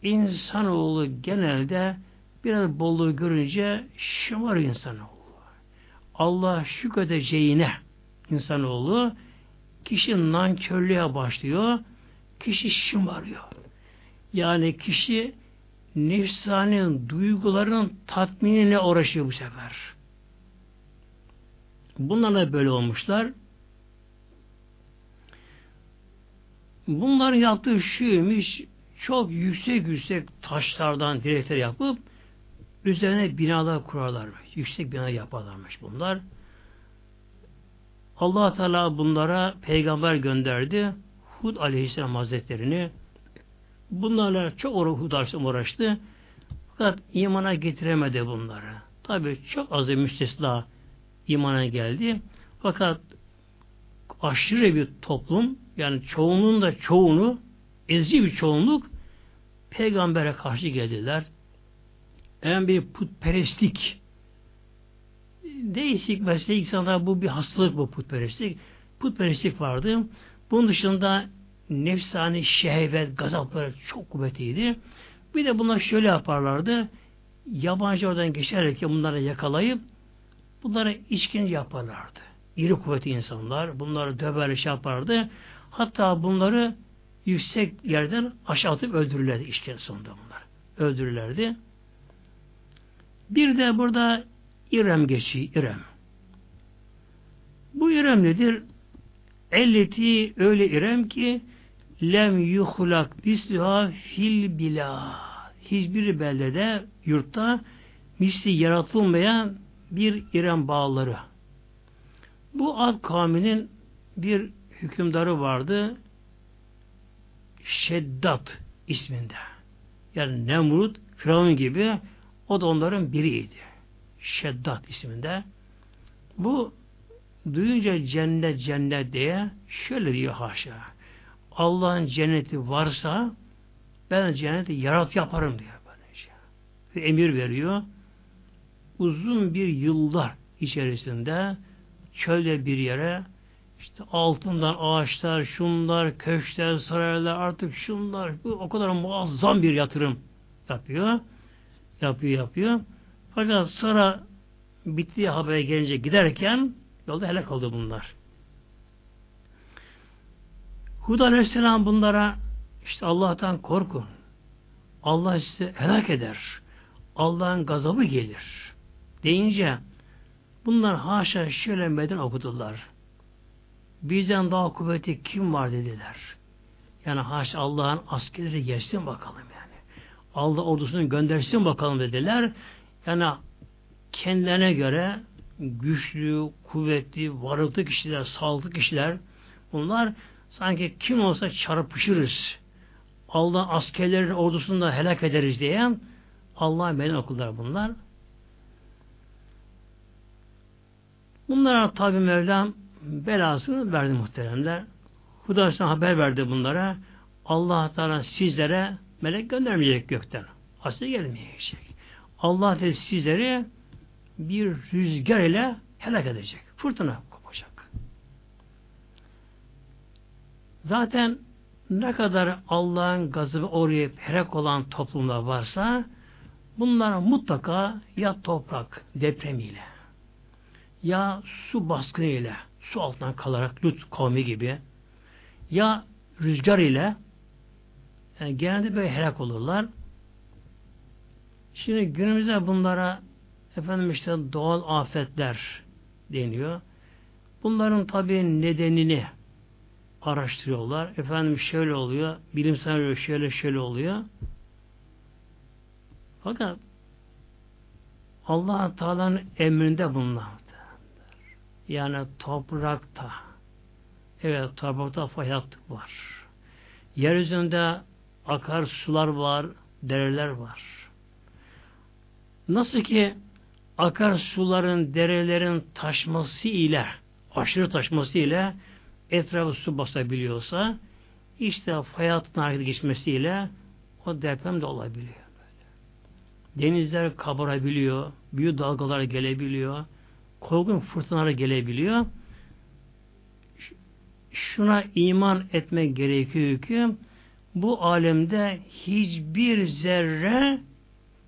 insanoğlu genelde biraz bolluğu görünce şımar insanoğlu. Allah şükredeceğine insanoğlu kişi nankörlüğe başlıyor, kişi şımarıyor. Yani kişi nefsani duyguların tatminine uğraşıyor bu sefer. Bunlar da böyle olmuşlar. Bunların yaptığı şuymuş, çok yüksek yüksek taşlardan direkler yapıp üzerine binalar kurarlarmış. Yüksek bina yaparlarmış bunlar. allah Teala bunlara peygamber gönderdi. Hud Aleyhisselam Hazretlerini bunlarla çok uğraştı, uğraştı. Fakat imana getiremedi bunları. Tabi çok az müstesna imana geldi. Fakat aşırı bir toplum yani çoğunun da çoğunu ezici bir çoğunluk peygambere karşı geldiler. En bir putperestlik değişik mesela insanlar bu bir hastalık bu putperestlik. Putperestlik vardı. Bunun dışında nefsani şehvet, gazapları çok kuvvetliydi. Bir de bunlar şöyle yaparlardı. Yabancı oradan geçerken bunları yakalayıp bunlara işkence yaparlardı. İri kuvvetli insanlar. Bunları döver şey yapardı. Hatta bunları yüksek yerden aşağı atıp öldürürlerdi işkence sonunda bunlar. Öldürürlerdi. Bir de burada İrem geçiyor. İrem. Bu İrem nedir? Elleti öyle İrem ki lem yuhlak bisliha fil bila. Hiçbir beldede, yurtta misli yaratılmayan bir İrem bağları. Bu Ad kavminin bir hükümdarı vardı. Şeddat isminde. Yani Nemrut, Firavun gibi o da onların biriydi. Şeddat isminde. Bu duyunca cennet cennet diye şöyle diyor haşa. Allah'ın cenneti varsa ben cenneti yarat yaparım diyor böylece. Ve emir veriyor. Uzun bir yıllar içerisinde çölde bir yere işte altından ağaçlar, şunlar, köşkler, saraylar, artık şunlar, bu o kadar muazzam bir yatırım yapıyor. Yapıyor, yapıyor. Fakat sonra bittiği habere gelince giderken yolda helak oldu bunlar. Hud Aleyhisselam bunlara işte Allah'tan korkun. Allah sizi helak eder. Allah'ın gazabı gelir. Deyince bunlar haşa şöyle meden okudular. Bizden daha kuvvetli kim var dediler. Yani haşa Allah'ın askerleri gelsin bakalım yani. Allah ordusunu göndersin bakalım dediler. Yani kendilerine göre güçlü, kuvvetli, varlıklı kişiler, sağlıklı kişiler bunlar sanki kim olsa çarpışırız. Allah askerlerin ordusunu da helak ederiz diye Allah'a meydan okullar bunlar. Bunlara tabi Mevlam belasını verdi muhteremler. Hudasına haber verdi bunlara. Allah Teala sizlere melek göndermeyecek gökten. Aslı gelmeyecek. Allah Teala sizleri bir rüzgar ile helak edecek. Fırtına kopacak. Zaten ne kadar Allah'ın gazabı oraya helak olan toplumlar varsa bunlar mutlaka ya toprak depremiyle ya su baskını ile su altından kalarak Lut kavmi gibi ya rüzgar ile yani genelde böyle helak olurlar. Şimdi günümüzde bunlara efendim işte doğal afetler deniyor. Bunların tabi nedenini araştırıyorlar. Efendim şöyle oluyor, bilimsel şöyle şöyle oluyor. Fakat allah Teala'nın emrinde bunlar. Yani toprakta evet toprakta hayatlık var. Yeryüzünde akar sular var, dereler var. Nasıl ki akar suların, derelerin taşması ile aşırı taşması ile etrafı su basabiliyorsa işte hayatın harekete geçmesiyle o deprem de olabiliyor. Denizler kabarabiliyor, büyük dalgalar gelebiliyor, korkun fırtınalar gelebiliyor. Şuna iman etmek gerekiyor ki bu alemde hiçbir zerre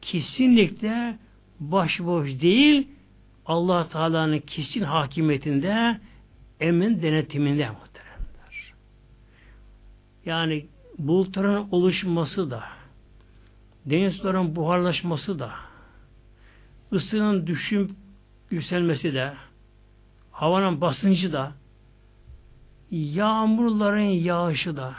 kesinlikle başboş değil Allah Teala'nın kesin hakimiyetinde emin denetiminde muhteremler. Yani bulutların oluşması da denizlerin buharlaşması da ısının düşüm yükselmesi de havanın basıncı da yağmurların yağışı da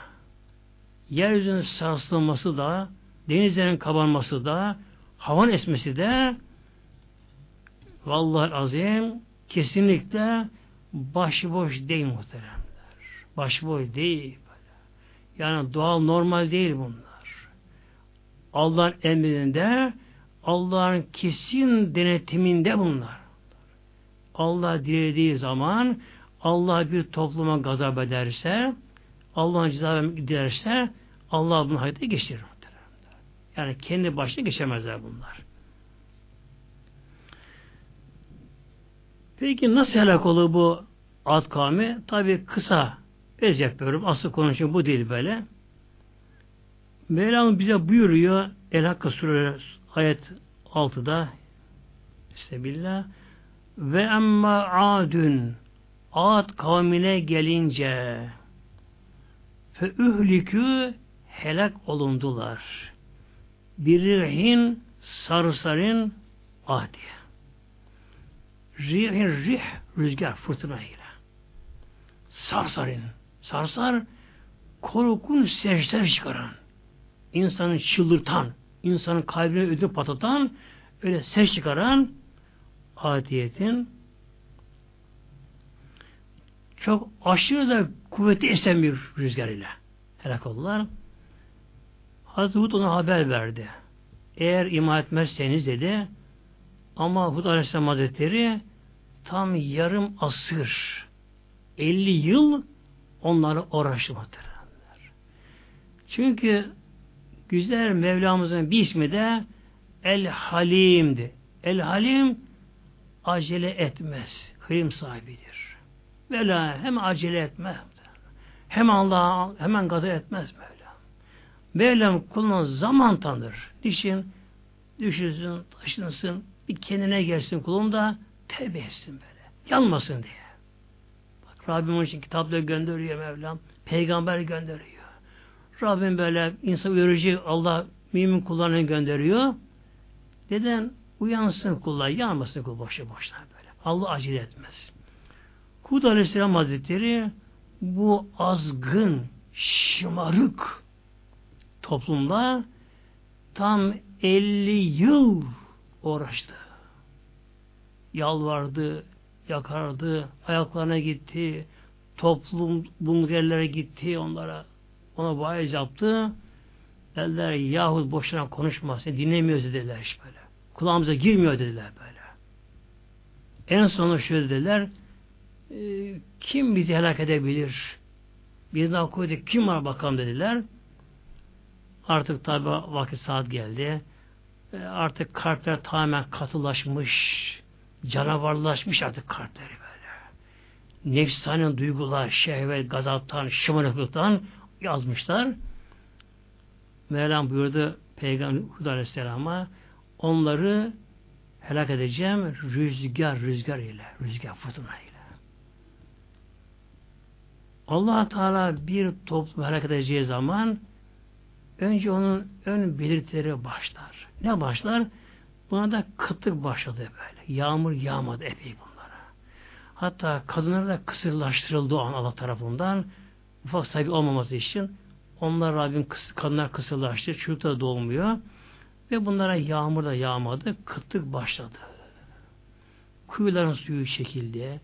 yeryüzünün sarsılması da denizlerin kabarması da havan esmesi de vallahi azim kesinlikle başıboş değil muhteremler. Başıboş değil. Yani doğal normal değil bunlar. Allah'ın emrinde Allah'ın kesin denetiminde bunlar. Allah dilediği zaman Allah bir topluma gazap ederse Allah'ın ceza dilerse Allah bunu hayata geçirir. Yani kendi başına geçemezler bunlar. Peki nasıl helak olur bu Ad kavmi? Tabi kısa öz yapıyorum. Asıl konuşum bu değil böyle. Mevlam bize buyuruyor El Hakka Suresi ayet 6'da Bismillah ve emma adün Ad kavmine gelince fe ühlikü helak olundular. Bir rihin sarsarin ahdiye. Rihin rih rüzgar fırtına ile. Sarsarin. Sarsar korkun sesler çıkaran insanı çıldırtan, insanın kalbine ödü patatan, öyle ses çıkaran adiyetin çok aşırı da kuvvetli esen bir rüzgar ile helak oldular. Hazreti Hud ona haber verdi. Eğer iman etmezseniz dedi ama Hud Aleyhisselam Hazretleri tam yarım asır 50 yıl onları uğraştı Çünkü güzel Mevlamızın bir ismi de El Halim'di. El Halim acele etmez. Kıyım sahibidir. Mevla hem acele etmez. Hem Allah hemen gaza etmez Mevla. Mevlam kuluna zaman tanır. Niçin? Düşünsün, taşınsın, bir kendine gelsin kulum da tevbe etsin böyle. Yanmasın diye. Bak Rabbim onun için kitapları gönderiyor Mevlam. Peygamber gönderiyor. Rabbim böyle insan uyarıcı Allah mümin kullarını gönderiyor. Neden? Uyansın kullar, yanmasın kul boşu boşuna böyle. Allah acele etmez. Hud Aleyhisselam Hazretleri bu azgın, şımarık toplumda tam 50 yıl uğraştı. Yalvardı, yakardı, ayaklarına gitti, toplum bungerlere gitti onlara ona vaiz yaptı. Dediler yahut boşuna konuşma. Seni dinlemiyoruz dediler iş böyle. Kulağımıza girmiyor dediler böyle. En sonunda şöyle dediler e, kim bizi helak edebilir? Bir daha kuvveti kim var bakalım dediler. Artık tabi vakit saat geldi. E, artık kalpler tamamen katılaşmış, canavarlaşmış artık kalpleri böyle. Nefsane duygular, şehvet, gazaptan, şımarıklıktan yazmışlar. Mevlam buyurdu Peygamber Hud Aleyhisselam'a onları helak edeceğim rüzgar rüzgar ile rüzgar fırtına ile. allah Teala bir toplum helak edeceği zaman önce onun ön belirtileri başlar. Ne başlar? Buna da kıtlık başladı böyle. Yağmur yağmadı epey bunlara. Hatta kadınlar da kısırlaştırıldı o an Allah tarafından. Ufak sahibi olmaması için onlar Rabbim kadınlar kısırlaştı. Çocuk da doğmuyor. Ve bunlara yağmur da yağmadı. Kıtlık başladı. Kuyuların suyu çekildi.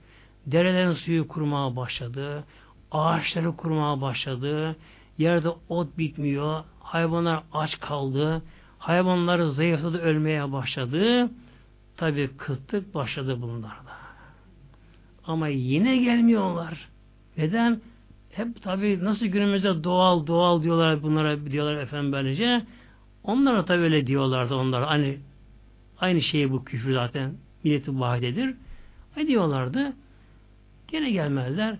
Derelerin suyu kurumaya başladı. Ağaçları kurumaya başladı. Yerde ot bitmiyor. Hayvanlar aç kaldı. Hayvanları zayıfladı, ölmeye başladı. Tabi kıtlık başladı bunlarda. Ama yine gelmiyorlar. Neden? Hep tabi nasıl günümüzde doğal doğal diyorlar bunlara diyorlar efendim böylece. Onlar da öyle diyorlardı onlar. Hani aynı şey bu küfür zaten milleti vahidedir. Ne diyorlardı? Gene gelmezler.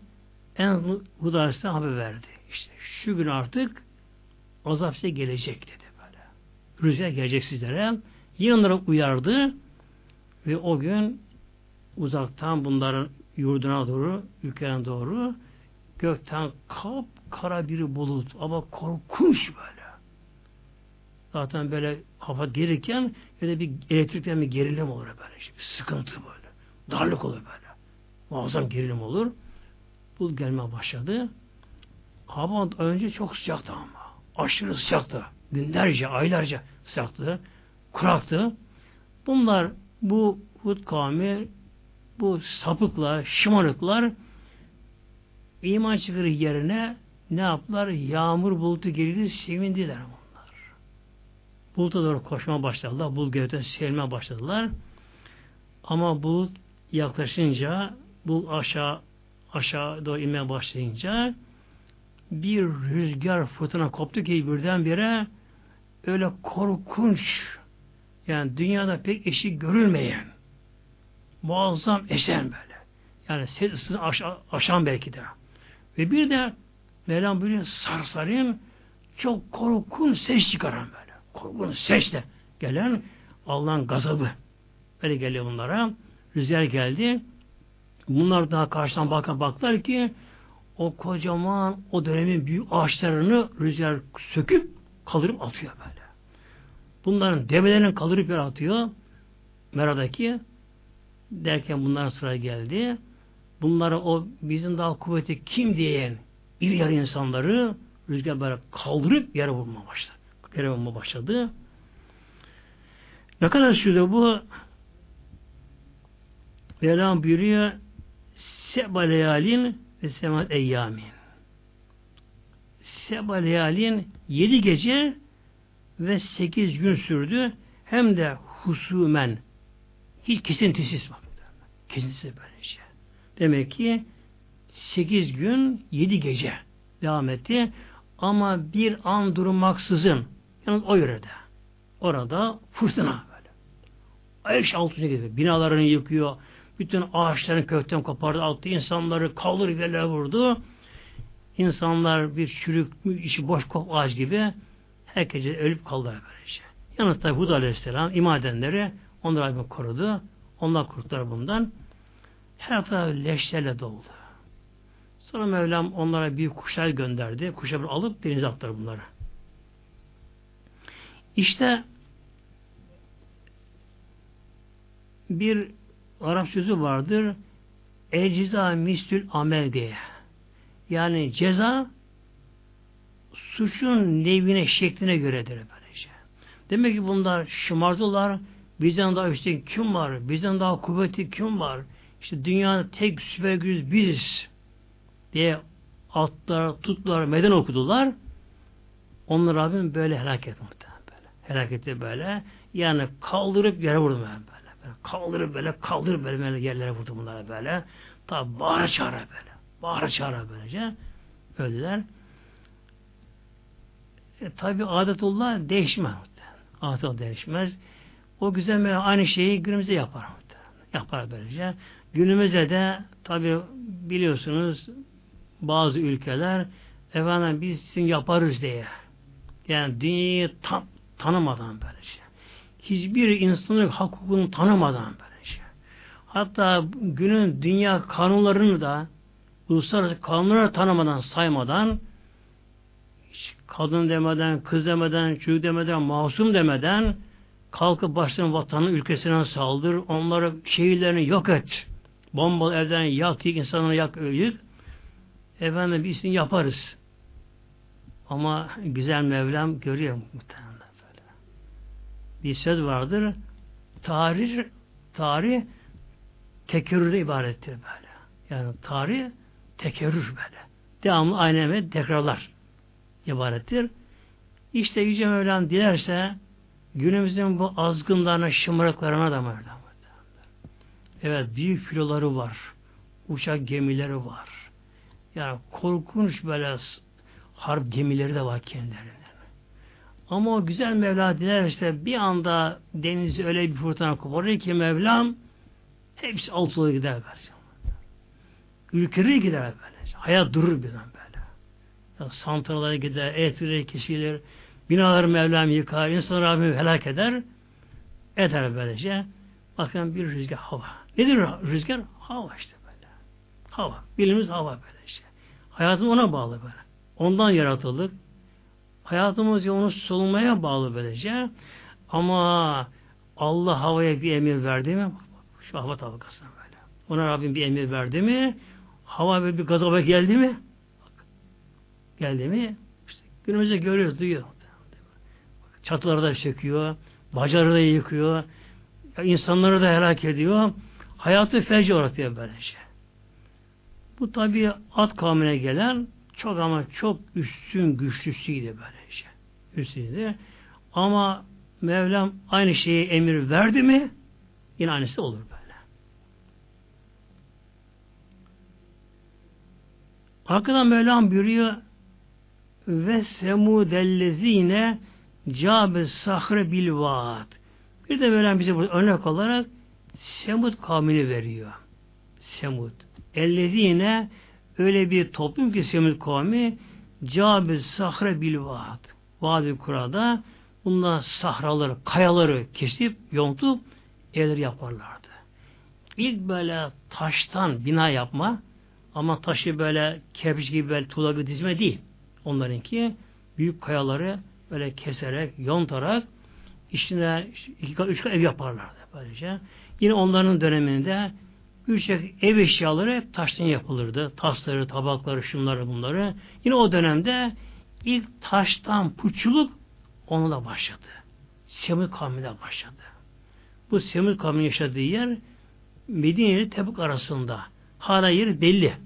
En Hudar haber verdi. İşte şu gün artık azap size gelecek dedi böyle. Rüzgar gelecek sizlere. Yine onlara uyardı ve o gün uzaktan bunların yurduna doğru, ülkelerine doğru gökten kap kara bir bulut ama korkunç böyle. Zaten böyle kafa gelirken böyle bir elektrikten bir gerilim olur böyle. İşte bir sıkıntı böyle. Darlık olur böyle. Muazzam gerilim olur. Bu gelme başladı. Hava önce çok sıcaktı ama. Aşırı sıcaktı. Günlerce, aylarca sıcaktı. Kuraktı. Bunlar bu Hud kavmi bu sapıklar, şımarıklar iman çıkırı yerine ne yaptılar? Yağmur bulutu geldi, sevindiler bunlar. Buluta doğru koşma başladılar. Bulut gökten sevilmeye başladılar. Ama bulut yaklaşınca, bu aşağı aşağı doğru inmeye başlayınca bir rüzgar fırtına koptu ki birdenbire öyle korkunç yani dünyada pek eşi görülmeyen muazzam esen böyle. Yani sesini aşa aşan belki de. Ve bir de Mevlam böyle sarsarin çok korkunç ses çıkaran böyle. Korkunç sesle gelen Allah'ın gazabı. Böyle geliyor bunlara. Rüzgar geldi. Bunlar daha karşıdan bakan baklar ki o kocaman o dönemin büyük ağaçlarını rüzgar söküp kaldırıp atıyor böyle. Bunların develerini kaldırıp yer atıyor. Mera'daki derken bunların sıra geldi. Bunlara o bizim daha kuvveti kim diyen iri yarı insanları rüzgar böyle kaldırıp yere vurma başladı. Yere vurma başladı. Ne kadar sürdü bu? Mevlam buyuruyor Seba leyalin ve semat eyyamin. Seba leyalin yedi gece ve sekiz gün sürdü. Hem de husumen hiç kesintisiz bak. Kesintisiz böyle şey. Demek ki sekiz gün yedi gece devam etti. Ama bir an durmaksızın yalnız o yörede. Orada fırtına böyle. Ayış altına gidiyor. Binalarını yıkıyor. Bütün ağaçların kökten kopardı. Altı insanları kalır yerlere vurdu. İnsanlar bir çürük, işi boş kop ağaç gibi herkese ölüp kaldılar böylece. Yalnız tabi Hud Aleyhisselam iman edenleri onları korudu. Onlar kurtlar bundan. Her taraf leşlerle doldu. Sonra Mevlam onlara büyük kuşlar gönderdi. Kuşları alıp denize attılar bunları. İşte bir Arap sözü vardır. El ceza amel diye. Yani ceza suçun nevine, şekline göredir böylece. Demek ki bunlar şımardılar. Bizden daha üstte kim var? Bizden daha kuvvetli kim var? İşte dünyanın tek süper gücü biziz diye atlar, tutlar, meden okudular. Onları Rabbim böyle helak etti etti böyle. Yani kaldırıp yere vurdu böyle. böyle. Kaldırıp böyle, kaldırıp böyle, böyle yerlere vurdu bunlara böyle. Tabi bağıra çağıra böyle. Bağıra çağıra böylece. Öldüler. E, tabi adetullah değişmez. Adetullah değişmez. O güzel aynı şeyi günümüzde yapar. Yapar böylece. Günümüzde de tabi biliyorsunuz bazı ülkeler efendim biz sizin yaparız diye yani dünyayı tam tanımadan böylece hiçbir insanın hak hukukunu tanımadan böyle şey. Hatta günün dünya kanunlarını da uluslararası kanunları tanımadan saymadan kadın demeden, kız demeden, çocuk demeden, masum demeden kalkıp başlarına vatanı ülkesine saldır, onları şehirlerini yok et. Bombalı evden yak, yık, insanları yak, öldük. Efendim biz yaparız. Ama güzel Mevlam görüyor muhtemelen. Bir söz vardır. Tarih tarih tekerrüre ibarettir böyle. Yani tarih tekerrür böyle. Devamlı aynı ve tekrarlar ibarettir. İşte Yüce Mevlam dilerse günümüzün bu azgınlarına, şımarıklarına da Mevlam. Evet, büyük filoları var. Uçak gemileri var. Yani korkunç böyle harp gemileri de var kendilerine. Ama o güzel Mevla dilerse bir anda denizi öyle bir fırtına koparır ki Mevlam hepsi alt gider böyle. Ülkeleri gider böyle. Hayat durur birden böyle. Ya, santralara gider, elektrikleri kesilir, binaları Mevlam yıkar, insanları Rabbim helak eder, eder böylece. Bakın bir rüzgar hava. Nedir rüzgar? Hava işte böyle. Hava. Bilimiz hava böyle işte. Hayatımız ona bağlı böyle. Ondan yaratıldık. Hayatımız onu solunmaya bağlı böylece. Ama Allah havaya bir emir verdi mi? Şu hava tabakasına böyle. Ona Rabbim bir emir verdi mi? Hava böyle bir gazaba geldi mi? Geldi mi? İşte günümüzde görüyoruz, duyuyor. Çatıları da çöküyor, bacaları da yıkıyor, insanları da helak ediyor. Hayatı felci uğratıyor böylece. Bu tabi at kavmine gelen çok ama çok üstün güçlüsüydü böylece. Üstüydü. Ama Mevlam aynı şeyi emir verdi mi yine aynısı olur böyle. Arkadan Mevlam buyuruyor ve semudellezine cabe sahre bil vaat. Bir de Mevlam bize burada örnek olarak Semud kavmini veriyor. Semud. Ellezine öyle bir toplum ki Semud kavmi cabe sahre bil vaat. Vadi kurada bunlar sahraları, kayaları kesip, yontup evler yaparlardı. İlk böyle taştan bina yapma ama taşı böyle kerpiç gibi böyle tuğla gibi dizme değil. Onlarınki büyük kayaları böyle keserek, yontarak içine iki üç ev yaparlardı böylece. Yine onların döneminde birçok ev eşyaları hep taştan yapılırdı. Tasları, tabakları, şunları bunları. Yine o dönemde ilk taştan puçuluk onunla başladı. Semud kavmiyle başladı. Bu Semud kavminin yaşadığı yer Medine ile Tebuk arasında. Hala yeri belli.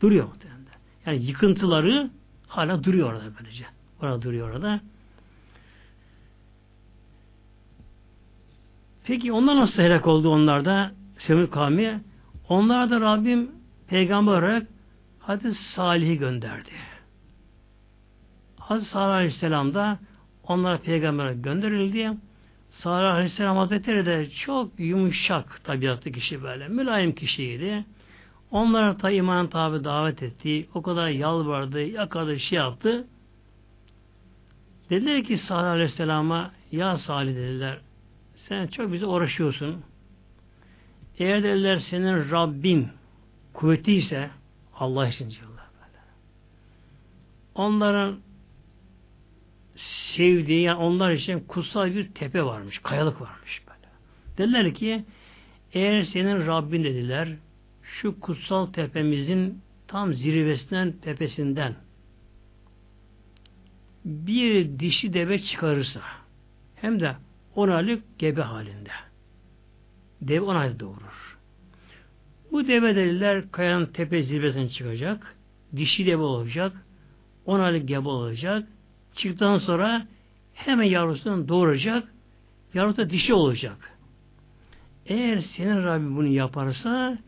Duruyor muhtemelen. Yani yıkıntıları hala duruyor orada böylece. Orada duruyor orada. Peki onlar nasıl helak oldu onlarda? Semud kavmi. Onlar da Rabbim peygamber olarak Hazreti Salih'i gönderdi. Hazreti Salih Aleyhisselam da onlara peygamber gönderildi. Salih Aleyhisselam Hazretleri de çok yumuşak tabiatlı kişi böyle. Mülayim kişiydi. Onlara da iman tabi davet etti. O kadar yalvardı, yakadı, şey yaptı. Dediler ki Salih Aleyhisselam'a ya Salih dediler sen çok bize uğraşıyorsun. Eğer dediler senin Rabbin kuvvetliyse Allah için diyorlar böyle. Onların sevdiği yani onlar için kutsal bir tepe varmış, kayalık varmış böyle. Dediler ki eğer senin Rabbin dediler şu kutsal tepemizin tam zirvesinden tepesinden bir dişi deve çıkarırsa hem de 10 aylık gebe halinde. Dev 10 ayda doğurur. Bu deve dediler kayanın tepe zirvesine çıkacak. Dişi deve olacak. 10 aylık gebe olacak. Çıktıktan sonra hemen yavrusunu doğuracak. Yavrusu da dişi olacak. Eğer senin Rabbin bunu yaparsa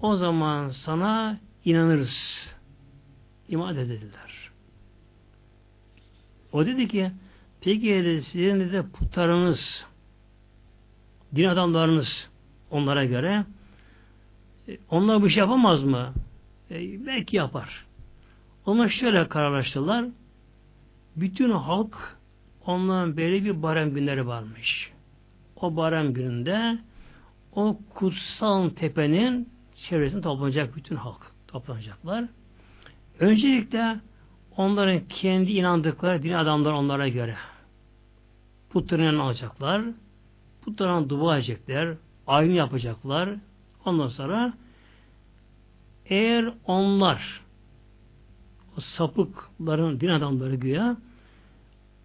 o zaman sana inanırız. İman dediler. O dedi ki Peki sizin de putlarınız, din adamlarınız onlara göre onlar bir şey yapamaz mı? E, belki yapar. Onlar şöyle kararlaştılar. Bütün halk onların belli bir barem günleri varmış. o bayram gününde o kutsal tepenin çevresinde toplanacak bütün halk toplanacaklar. Öncelikle onların kendi inandıkları din adamları onlara göre putlarını alacaklar. Putlarına dua edecekler. Aynı yapacaklar. Ondan sonra eğer onlar o sapıkların din adamları güya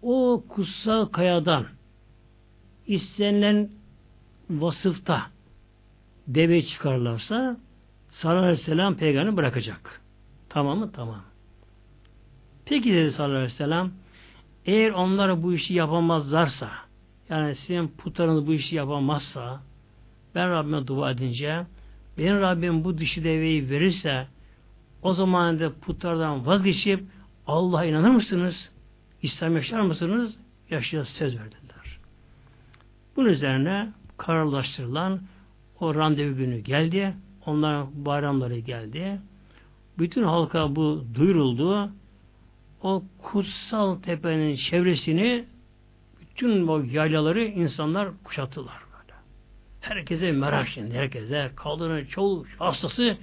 o kutsal kayadan istenilen vasıfta deve çıkarlarsa sallallahu aleyhi ve sellem peygamberi bırakacak. Tamam mı? Tamam. Peki dedi sallallahu aleyhi ve sellem eğer onlar bu işi yapamazlarsa yani sizin putlarınız bu işi yapamazsa ben Rabbime dua edince benim Rabbim bu dişi deveyi verirse o zaman da putlardan vazgeçip Allah'a inanır mısınız? İslam yaşar mısınız? Yaşayacağız söz verdiler. Bunun üzerine kararlaştırılan o randevu günü geldi. Onların bayramları geldi. Bütün halka bu duyuruldu. O kutsal tepenin çevresini bütün o yaylaları insanlar kuşattılar. Herkese merak şimdi. Herkese kaldığının çoğu hastası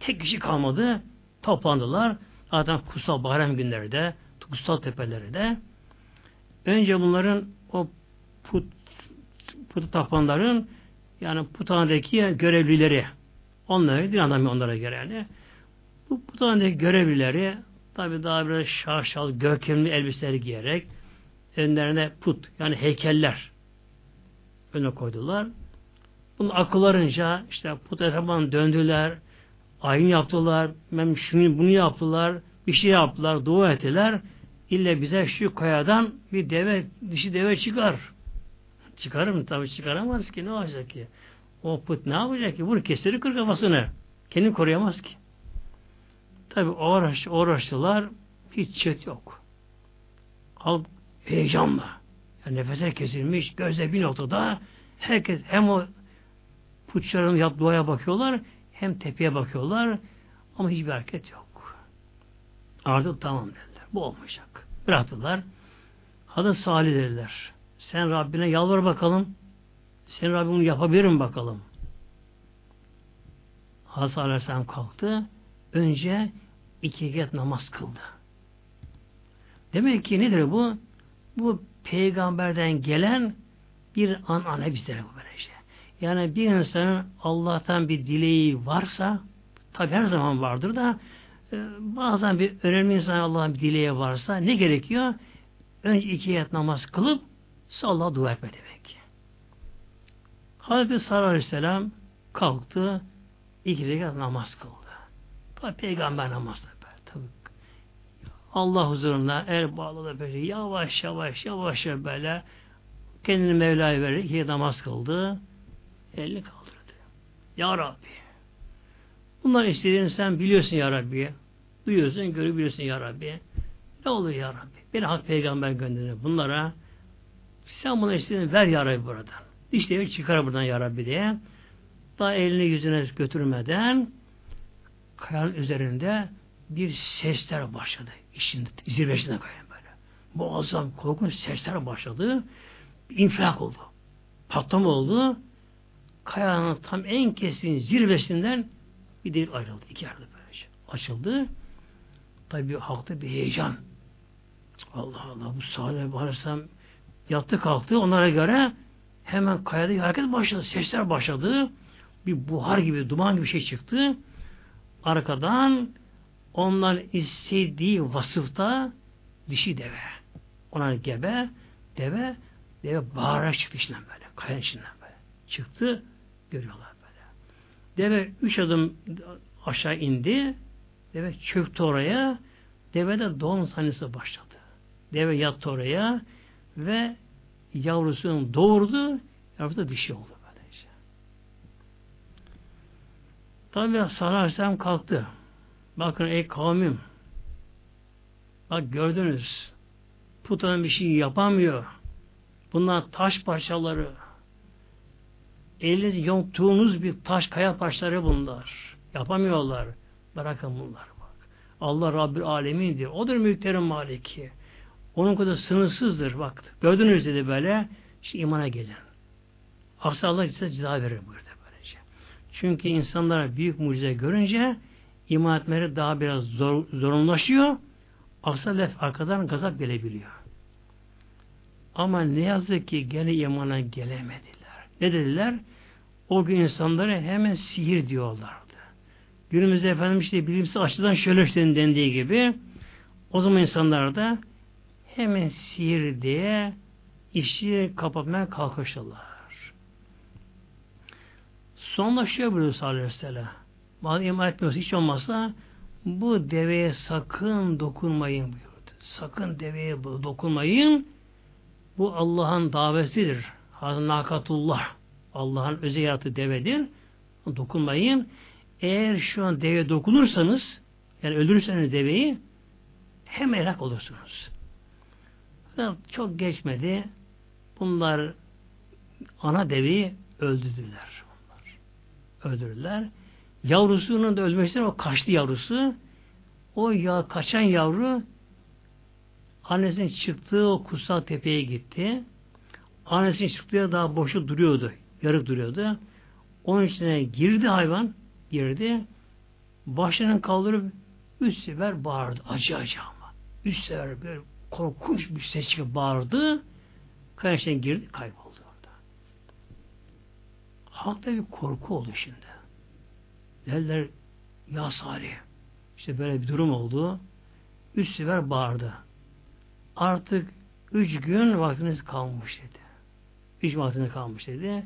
tek kişi kalmadı. Toplandılar. Zaten kutsal bayram günlerde kutsal tepeleri de önce bunların o put, put tapanların yani puthanedeki görevlileri onlara din adamı onlara görevli. Bu puthanedeki görevlileri tabi daha biraz şaşal, görkemli elbiseler giyerek önlerine put yani heykeller öne koydular. Bunu akıllarınca işte put etrafından döndüler, ayin yaptılar, ben şunu bunu yaptılar, bir şey yaptılar, dua ettiler. İlle bize şu kayadan bir deve, dişi deve çıkar. Çıkarır mı? Tabii çıkaramaz ki. Ne olacak ki? O put ne yapacak ki? Bunu kestirir kır kafasını. Kendini koruyamaz ki. Tabi uğraş, uğraştılar. Hiç çet yok. Halk heyecanla. Yani nefese kesilmiş. Gözde bir noktada herkes hem o putçların yap duaya bakıyorlar hem tepeye bakıyorlar ama hiçbir hareket yok. Artık tamam dediler. Bu olmayacak. Bıraktılar. Hadi Salih dediler. Sen Rabbine yalvar bakalım. Sen Rabbim bunu yapabilir mi bakalım? Hazreti Aleyhisselam kalktı. Önce iki rekat namaz kıldı. Demek ki nedir bu? Bu peygamberden gelen bir an ana bizlere bu böyle işte. Yani bir insanın Allah'tan bir dileği varsa tabi her zaman vardır da e, bazen bir önemli insan Allah'ın bir dileği varsa ne gerekiyor? Önce iki rekat namaz kılıp Allah'a dua etme demek. Hazreti Sallallahu Aleyhisselam kalktı, iki rekat namaz kıldı. Tabi peygamber namazı tabi. Allah huzurunda el bağladı böyle yavaş yavaş yavaş böyle kendini Mevla'ya vererek iki namaz kıldı. Elini kaldırdı. Ya Rabbi bunlar istediğini sen biliyorsun Ya Rabbi. Duyuyorsun, görebiliyorsun Ya Rabbi. Ne olur Ya Rabbi? Beni hak peygamber gönderir bunlara. Sen buna istediğini ver Ya Rabbi buradan. İşte çıkar buradan Ya Rabbi diye. Daha elini yüzüne götürmeden kayanın üzerinde bir sesler başladı. İşin zirvesine kayan böyle. Muazzam korkunç sesler başladı. İnfilak oldu. Patlama oldu. Kayanın tam en kesin zirvesinden bir delik ayrıldı. İki yerde böylece. Açıldı. Tabi halkta bir heyecan. Allah Allah bu salih bağırsam yattı kalktı. Onlara göre hemen kayada hareket başladı. Sesler başladı. Bir buhar gibi, duman gibi bir şey çıktı. Arkadan onlar istediği vasıfta dişi deve. Onlar gebe, deve, deve bağırarak çıktı içinden böyle. Kayanın içinden böyle. Çıktı, görüyorlar böyle. Deve üç adım aşağı indi. Deve çöktü oraya. Deve de doğum sahnesi başladı. Deve yattı oraya ve yavrusunu doğurdu. Yavrusu da dişi oldu. Böylece. Tabi Salih kalktı. Bakın ey kavmim bak gördünüz putanın bir şey yapamıyor. Bunlar taş parçaları. Eliniz yonttuğunuz bir taş kaya parçaları bunlar. Yapamıyorlar. Bırakın bunlar bak. Allah Rabbül Alemin'dir. Odur mülklerin maliki. Onun kadar sınırsızdır. Bak gördünüz dedi böyle. İşte imana gelin. Aksi Allah size ceza verir buyurdu böylece. Çünkü insanlara büyük mucize görünce iman etmeleri daha biraz zor, zorunlaşıyor. Aksi lef arkadan gazap gelebiliyor. Ama ne yazık ki gene imana gelemediler. Ne dediler? O gün insanlara hemen sihir diyorlardı. Günümüzde efendim işte bilimsel açıdan şöyle işte dendiği gibi o zaman insanlar da hemen sihir diye işi kapatmaya kalkıştılar. Sonlaşıyor buyuruyor sallallahu aleyhi ve sellem. Bazı iman etmiyorsa hiç olmazsa bu deveye sakın dokunmayın buyurdu. Sakın deveye dokunmayın. Bu Allah'ın davetidir. Hazreti Nakatullah. Allah'ın özel yarattığı devedir. Dokunmayın. Eğer şu an deve dokunursanız yani öldürürseniz deveyi hem helak olursunuz. Çok geçmedi. Bunlar ana deveyi öldürdüler. Bunlar. Öldürdüler. Yavrusunun da ölmesinden o kaçtı yavrusu. O ya kaçan yavru annesinin çıktığı o kutsal tepeye gitti. Annesinin çıktığı daha boşu duruyordu. Yarık duruyordu. Onun içine girdi hayvan. Girdi. Başını kaldırıp üç sefer bağırdı. Acı acı ama. Üç sefer böyle korkunç bir ses çıkıp bağırdı. Kayaştan girdi kayboldu orada. Halkta bir korku oldu şimdi. Derler ya Salih işte böyle bir durum oldu. Üç sefer bağırdı. Artık üç gün vaktiniz kalmış dedi. Vaktiniz kalmış dedi.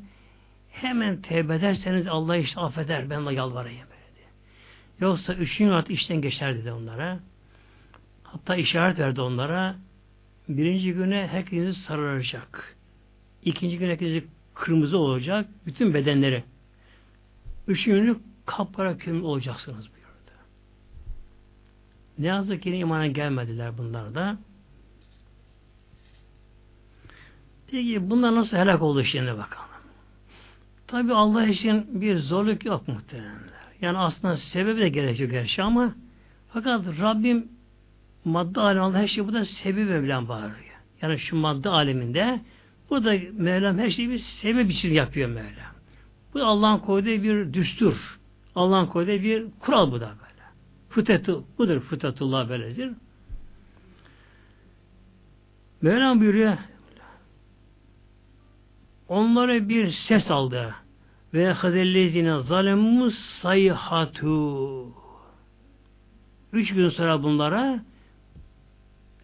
Hemen tevbe ederseniz Allah işte affeder. Ben de yalvarayım dedi. Yoksa üçüncü artık işten geçer dedi onlara. Hatta işaret verdi onlara. Birinci güne herkesi sararacak. İkinci gün herkesi kırmızı olacak. Bütün bedenleri. Üçüncü günü kapkara kömür olacaksınız buyurdu. Ne yazık ki imana gelmediler bunlar da. Peki bunlar nasıl helak oldu şimdi bakalım. Tabi Allah için bir zorluk yok muhtemelen. Yani aslında sebebi de gerekiyor gerçi ama fakat Rabbim madde aleminde her şey bu da sebebi Mevlam bağırıyor. Yani şu madde aleminde burada Mevlam her şeyi bir sebep için yapıyor Mevlam. Bu Allah'ın koyduğu bir düstur. Allah'ın koyduğu bir kural bu da böyle. Fıtratı, budur fıtratullah böyledir. Mevlam buyuruyor onlara bir ses aldı ve hazellezine zalemus sayhatu üç gün sonra bunlara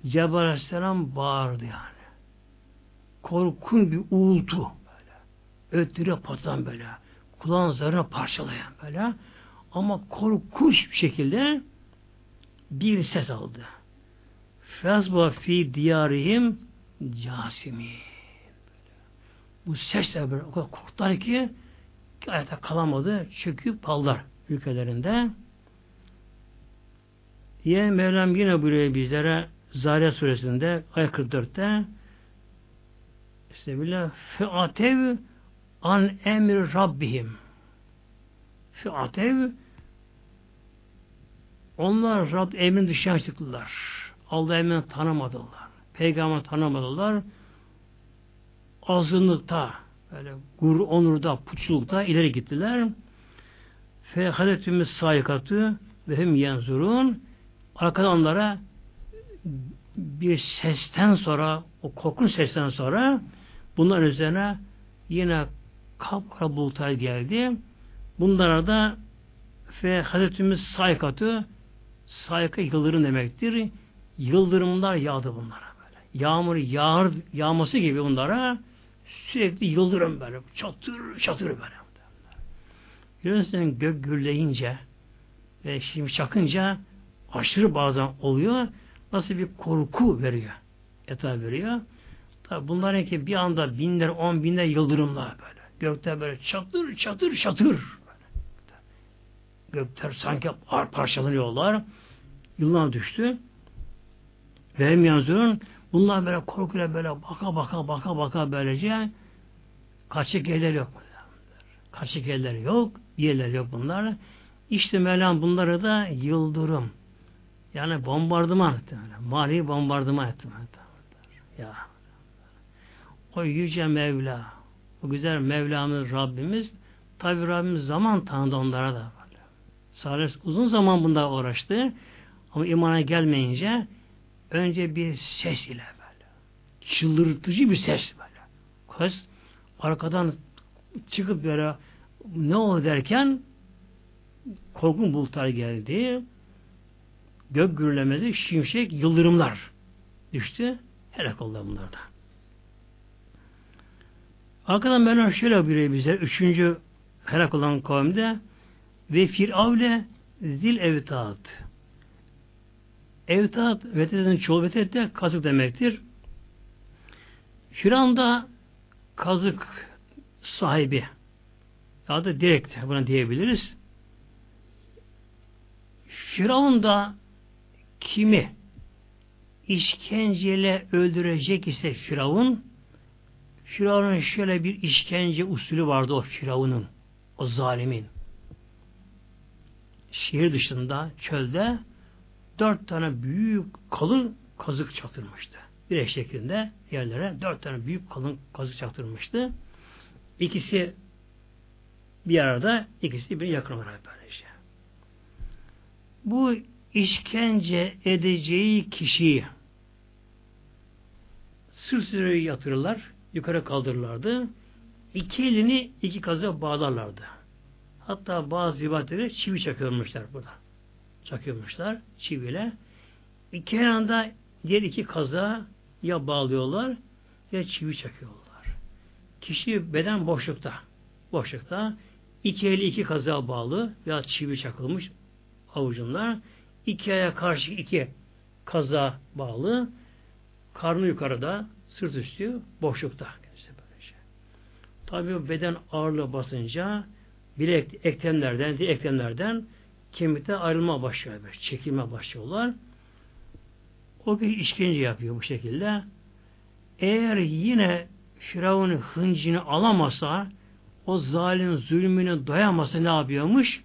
Cebrail Aleyhisselam bağırdı yani. Korkun bir uğultu böyle. Öttüre patan böyle kulağın zarına parçalayan böyle ama korkunç bir şekilde bir ses aldı. Fezba fi diyarihim casimi. Bu sesle böyle o kadar korktular ki, ayakta kalamadı. Çöküp kaldılar ülkelerinde. Yine Mevlam yine buyuruyor bizlere Zariyat suresinde ayet 44'te Bismillah fe'atev an emir Rabbihim. Fiatev onlar Rab emrin dışına çıktılar. Allah emrini tanımadılar. Peygamber tanımadılar. Azınlıkta böyle gurur, onurda, puçlukta ileri gittiler. Fehadetümüz sayikatı ve hem yenzurun arkadan onlara bir sesten sonra o korkunç sesten sonra bunların üzerine yine kapkara bulutlar geldi. Bunlara da fe hazretimiz saykatı sayka yıldırım demektir. Yıldırımlar yağdı bunlara böyle. Yağmur yağar, yağması gibi bunlara sürekli yıldırım böyle. Çatır çatır böyle. Görüyorsun gök gürleyince ve şimdi çakınca aşırı bazen oluyor. Nasıl bir korku veriyor. Etraf veriyor. Tabi bunların ki bir anda binler, on binler yıldırımlar böyle. Gökte böyle çatır çatır çatır. Gökler sanki parçalanıyorlar. Yıllar düştü. Ve hem yazıyorum bunlar böyle korkuyla böyle baka baka baka baka böylece kaçık yerler yok. Kaçık yerler yok. Yerler yok bunlar. İşte Mevlam bunları da yıldırım. Yani bombardıman etti. Mali bombardıman etti. Ya. O yüce Mevla Bu güzel Mevlamız Rabbimiz tabi Rabbimiz zaman tanıdı onlara da. Salih uzun zaman bunda uğraştı. Ama imana gelmeyince önce bir ses ile böyle. Çıldırtıcı bir ses böyle. Kız arkadan çıkıp böyle ne oldu derken korkun bulutlar geldi. Gök gürlemesi, şimşek, yıldırımlar düştü. Helak oldu bunlarda. Arkadan ben şöyle buyuruyor bize. Üçüncü helak olan kavimde ve firavle zil evtaat. Evtaat, vetetin çoğu vetet de kazık demektir. Firavun kazık sahibi. Ya da direkt buna diyebiliriz. Firavun kimi işkenceyle öldürecek ise Firavun Firavun'un şöyle bir işkence usulü vardı o Firavun'un o zalimin şehir dışında çölde dört tane büyük kalın kazık çaktırmıştı. Bir şeklinde yerlere dört tane büyük kalın kazık çaktırmıştı. İkisi bir arada, ikisi bir yakın olarak böylece. Bu işkence edeceği kişiyi sır sırrı yatırırlar, yukarı kaldırırlardı. İki elini iki kazığa bağlarlardı. Hatta bazı ibadetleri çivi çakıyormuşlar burada. Çakıyormuşlar çiviyle. İki yanında diğer iki kaza ya bağlıyorlar ya çivi çakıyorlar. Kişi beden boşlukta. Boşlukta. iki eli iki kaza bağlı ya çivi çakılmış avucunda. iki aya karşı iki kaza bağlı. Karnı yukarıda, sırt üstü boşlukta. İşte böylece. Tabii beden ağırlığı basınca bilek eklemlerden, eklemlerden kemikte ayrılma başlıyor. Çekilme başlıyorlar. O bir işkence yapıyor bu şekilde. Eğer yine Firavun hıncını alamasa, o zalim zulmünü doyamasa ne yapıyormuş?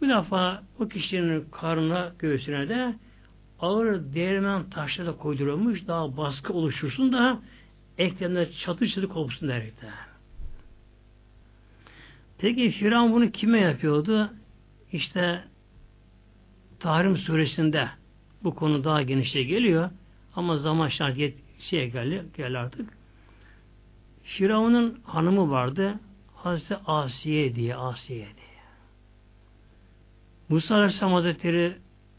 Bu defa o kişinin karnına, göğsüne de ağır değirmen taşları da koyduruyormuş. Daha baskı oluşursun da eklemler çatır çatır kopsun derekten. Peki Firavun bunu kime yapıyordu? İşte Tahrim suresinde bu konu daha genişe geliyor. Ama zaman şart yet şeye geldi, gel artık. Firavun'un hanımı vardı. Hazreti Asiye diye, Asiye diye. Musa Aleyhisselam Hazretleri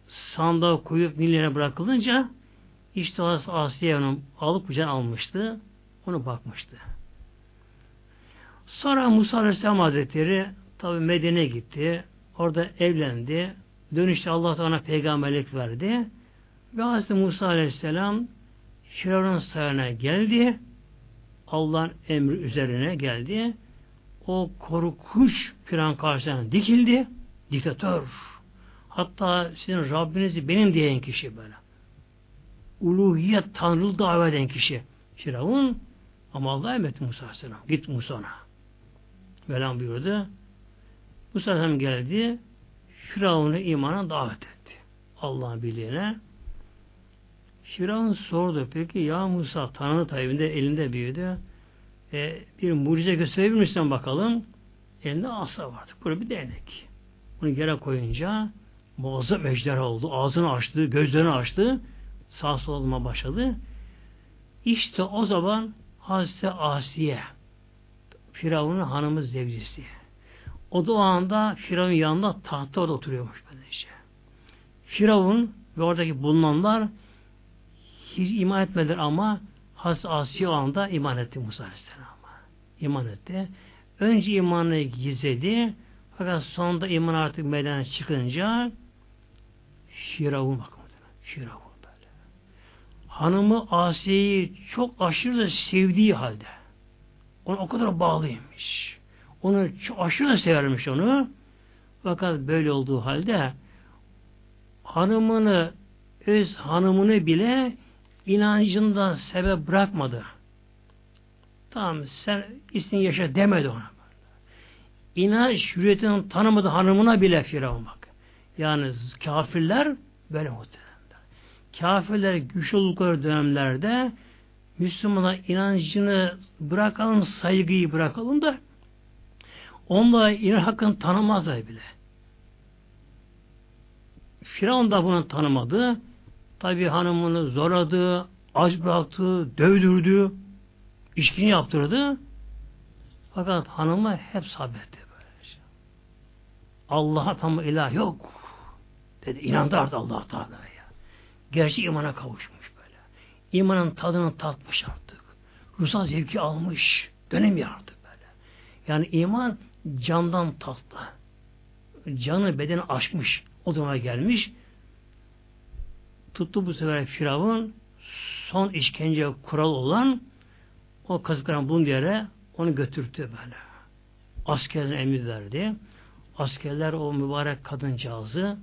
sandığa koyup Nil'e bırakılınca işte Hazreti Asiye onu alıp kucağına almıştı. Onu bakmıştı. Sonra Musa Aleyhisselam Hazretleri tabi Medine gitti. Orada evlendi. Dönüşte Allah ona peygamberlik verdi. Ve Hazreti Musa Aleyhisselam Firavun'un sarayına geldi. Allah'ın emri üzerine geldi. O korkunç Firavun karşısına dikildi. Diktatör. Hatta sizin Rabbinizi benim diyen kişi böyle. Uluhiyet Tanrılı davet eden kişi. Firavun ama Allah emretti Musa Aleyhisselam. Git Musa'na. Velan buyurdu. Musa Aleyhisselam geldi. Firavun'u imana davet etti. Allah'ın birliğine. Firavun sordu. Peki ya Musa Tanrı tayyibinde elinde büyüdü. E, bir mucize gösterebilir misin bakalım? Elinde asa vardı. Burada bir değnek. Bunu yere koyunca muazzam ejderha oldu. Ağzını açtı, gözlerini açtı. Sağ soluma başladı. İşte o zaman Hazreti Asiye Firavun'un hanımı zevcisi. O da o anda Firavun yanında tahtta orada oturuyormuş böylece. Firavun ve oradaki bulunanlar hiç iman etmediler ama Hazreti Asiye o anda iman etti Musa Aleyhisselam'a. İman etti. Önce imanı gizledi fakat sonunda iman artık meydana çıkınca Firavun bakın. Firavun böyle. Hanımı Asiye'yi çok aşırı da sevdiği halde ona o kadar bağlıymış. Onu aşırı severmiş onu. Fakat böyle olduğu halde hanımını öz hanımını bile inancından sebep bırakmadı. Tamam sen istin yaşa demedi ona. İnanç hürriyetini tanımadı hanımına bile Firavun bak. Yani kafirler böyle muhtemelen. Kafirler güç oldukları dönemlerde Müslümana inancını bırakalım, saygıyı bırakalım da onunla inan hakkını tanımazlar bile. Firavun da bunu tanımadı. Tabi hanımını zorladı, aç bıraktı, dövdürdü, işkini yaptırdı. Fakat hanımı hep sabretti böylece. Allah'a tam ilah yok. Dedi. İnandı artık Allah Teala'ya. Gerçi imana kavuşmuş böyle. İmanın tadını tatmış artık. Ruhsal zevki almış. Dönemiyor artık böyle. Yani iman candan tatlı. Canı bedeni aşmış. O duruma gelmiş. Tuttu bu sefer Firavun son işkence kural olan o kazıkların bulunduğu yere onu götürttü böyle. Askerler emir verdi. Askerler o mübarek kadıncağızı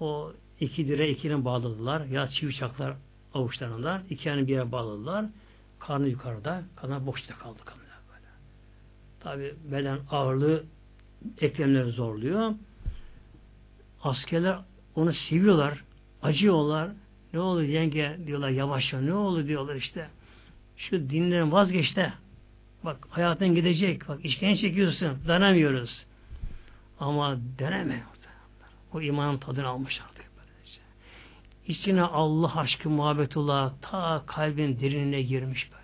o iki dire ikinin bağladılar. Ya çivi çaklar avuçlarından. iki yani bir yere bağladılar. Karnı yukarıda. Kadın boşta kaldı böyle. Tabi beden ağırlığı eklemleri zorluyor. Askerler onu seviyorlar. Acıyorlar. Ne olur yenge diyorlar yavaşça. Ne olur diyorlar işte. Şu dinlerin vazgeç de. Bak hayatın gidecek. Bak işkence çekiyorsun. Dayanamıyoruz. Ama deneme. O imanın tadını almış artık. Böylece. İçine Allah aşkı muhabbetullah ta kalbin derinine girmiş böyle.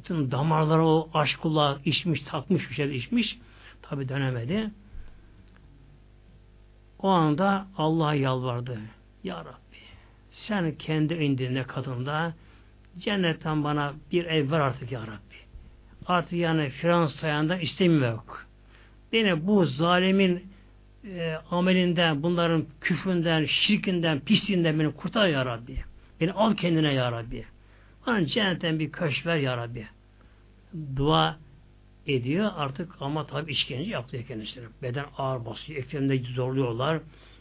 Bütün damarlara o aşkullah içmiş, takmış bir şey içmiş. Tabi dönemedi. O anda Allah'a yalvardı. Ya Rabbi sen kendi indinde kadında cennetten bana bir ev ver artık Ya Rabbi. Artık yani Frans sayanda istemiyor yok. Beni bu zalimin e, amelinden, bunların küfründen, şirkinden, pisliğinden beni kurtar Ya Rabbi. Beni al kendine Ya Rabbi. Bana cennetten bir köş ver Ya Rabbi. Dua ediyor artık ama tabi işkence yaptı kendisine. Beden ağır basıyor, eklemde zorluyorlar.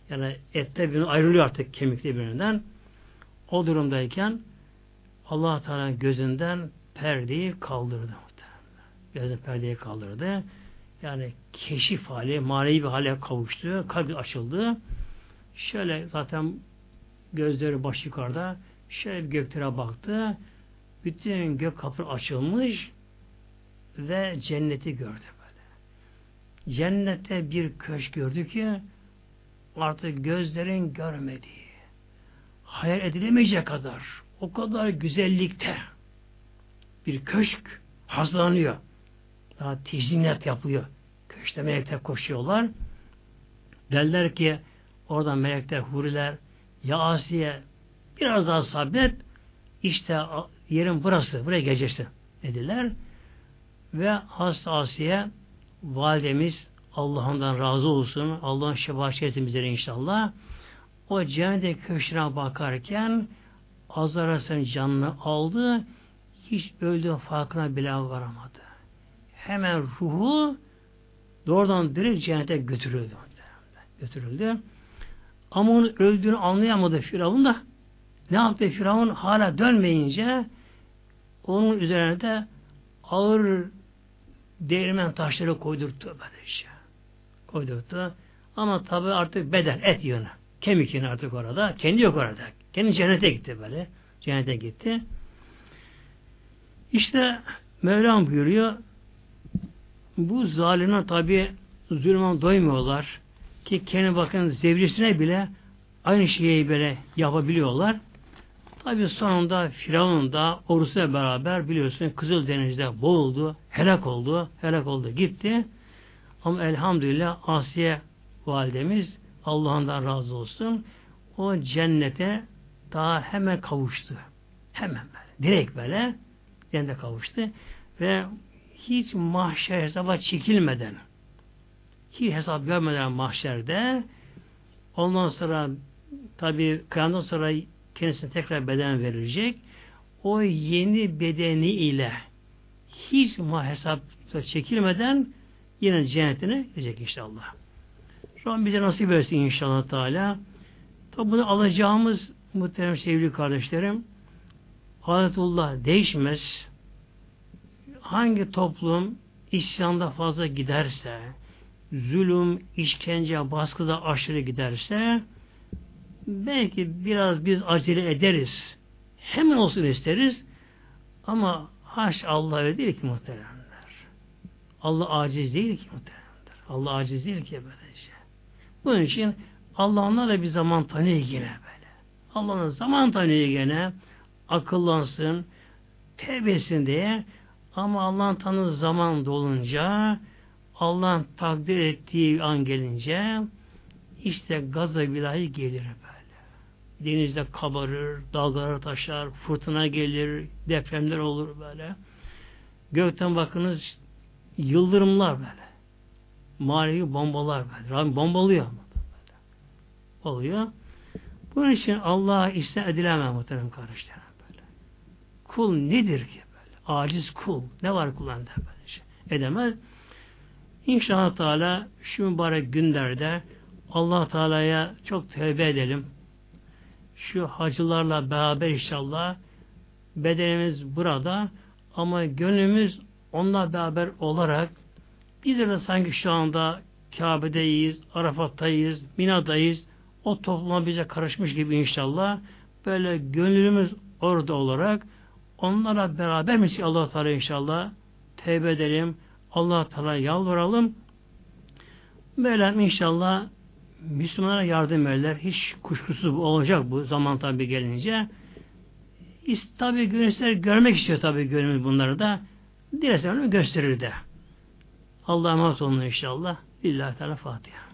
Yani ette birbirinden ayrılıyor artık kemikte birbirinden. O durumdayken allah Teala gözünden perdeyi kaldırdı. Gözün perdeyi kaldırdı. Yani keşif hali, manevi bir hale kavuştu. Kalbi açıldı. Şöyle zaten gözleri baş yukarıda şöyle bir göklere baktı. Bütün gök kapı açılmış ve cenneti gördü böyle. Cennette bir köşk gördü ki artık gözlerin görmediği hayal edilemeyecek kadar o kadar güzellikte bir köşk hazırlanıyor. Daha tizimlet yapılıyor. Köşkte melekler koşuyorlar. Derler ki oradan melekler, huriler ya Asiye biraz daha sabret işte yerin burası, buraya geleceksin dediler. Ve hasta Asiye validemiz Allah'ından razı olsun. Allah'ın şefaat etsin inşallah. O cennet köşküne bakarken Azaras'ın canını aldı. Hiç öldüğü farkına bile varamadı. Hemen ruhu doğrudan direkt cennete götürüldü. Götürüldü. Ama onun öldüğünü anlayamadı Firavun da. Ne yaptı Firavun? Hala dönmeyince onun üzerine de ağır değirmen taşları koydurttu böylece. Koydurttu. Ama tabi artık beden, et yönü. Kemik yönü artık orada. Kendi yok orada. Kendi cennete gitti böyle. Cennete gitti. İşte Mevlam buyuruyor bu zalimler tabi zulmen doymuyorlar ki kendi bakın zevcisine bile aynı şeyi böyle yapabiliyorlar. Tabi sonunda Firavun da ordusuyla beraber biliyorsun Kızıl Deniz'de boğuldu, helak oldu, helak oldu gitti. Ama elhamdülillah Asiye validemiz Allah'ından razı olsun o cennete daha hemen kavuştu. Hemen böyle. Direkt böyle cennete kavuştu. Ve hiç mahşer hesaba çekilmeden hiç hesap görmeden mahşerde ondan sonra tabi kıyametten sonra kendisine tekrar beden verilecek. O yeni bedeni ile hiç hesap çekilmeden yine cennetine gidecek inşallah. Şu an bize nasip etsin inşallah Teala. Tabi bunu alacağımız muhterem sevgili kardeşlerim adetullah değişmez. Hangi toplum isyanda fazla giderse, zulüm, işkence, baskıda aşırı giderse belki biraz biz acele ederiz. Hemen olsun isteriz. Ama haş Allah öyle değil ki muhteremler. Allah aciz değil ki muhteremler. Allah aciz değil ki böyle şey. Bunun için Allah onlarla bir zaman tanıyor yine böyle. Allah'ın zaman tanıyor gene akıllansın, tevbesin diye ama Allah'ın tanı zaman dolunca Allah'ın takdir ettiği an gelince işte gaza bilahi gelir böyle. Denizde kabarır, dalgalar taşar, fırtına gelir, depremler olur böyle. Gökten bakınız yıldırımlar böyle. Manevi bombalar böyle. Rabbim bombalıyor ama böyle. Oluyor. Bunun için Allah'a iste edilemez muhterem kardeşlerim böyle. Kul nedir ki böyle? Aciz kul. Ne var kullandı böyle şey? Edemez. İnşallah Teala şu mübarek günlerde Allah Teala'ya çok tövbe edelim. Şu hacılarla beraber inşallah bedenimiz burada ama gönlümüz onunla beraber olarak biz de sanki şu anda Kabe'deyiz, Arafat'tayız, Mina'dayız. O topluma bize karışmış gibi inşallah. Böyle gönlümüz orada olarak onlara beraber mi Allah Teala inşallah tevbe edelim. Allah Teala yalvaralım. Böyle inşallah Müslümanlara yardım ederler. Hiç kuşkusuz bu olacak bu zaman tabi gelince. Tabi gönüller görmek istiyor tabi gönlümüz bunları da. Dilerse onu gösterir de. Allah'a emanet olun inşallah. Lillahi Teala Fatiha.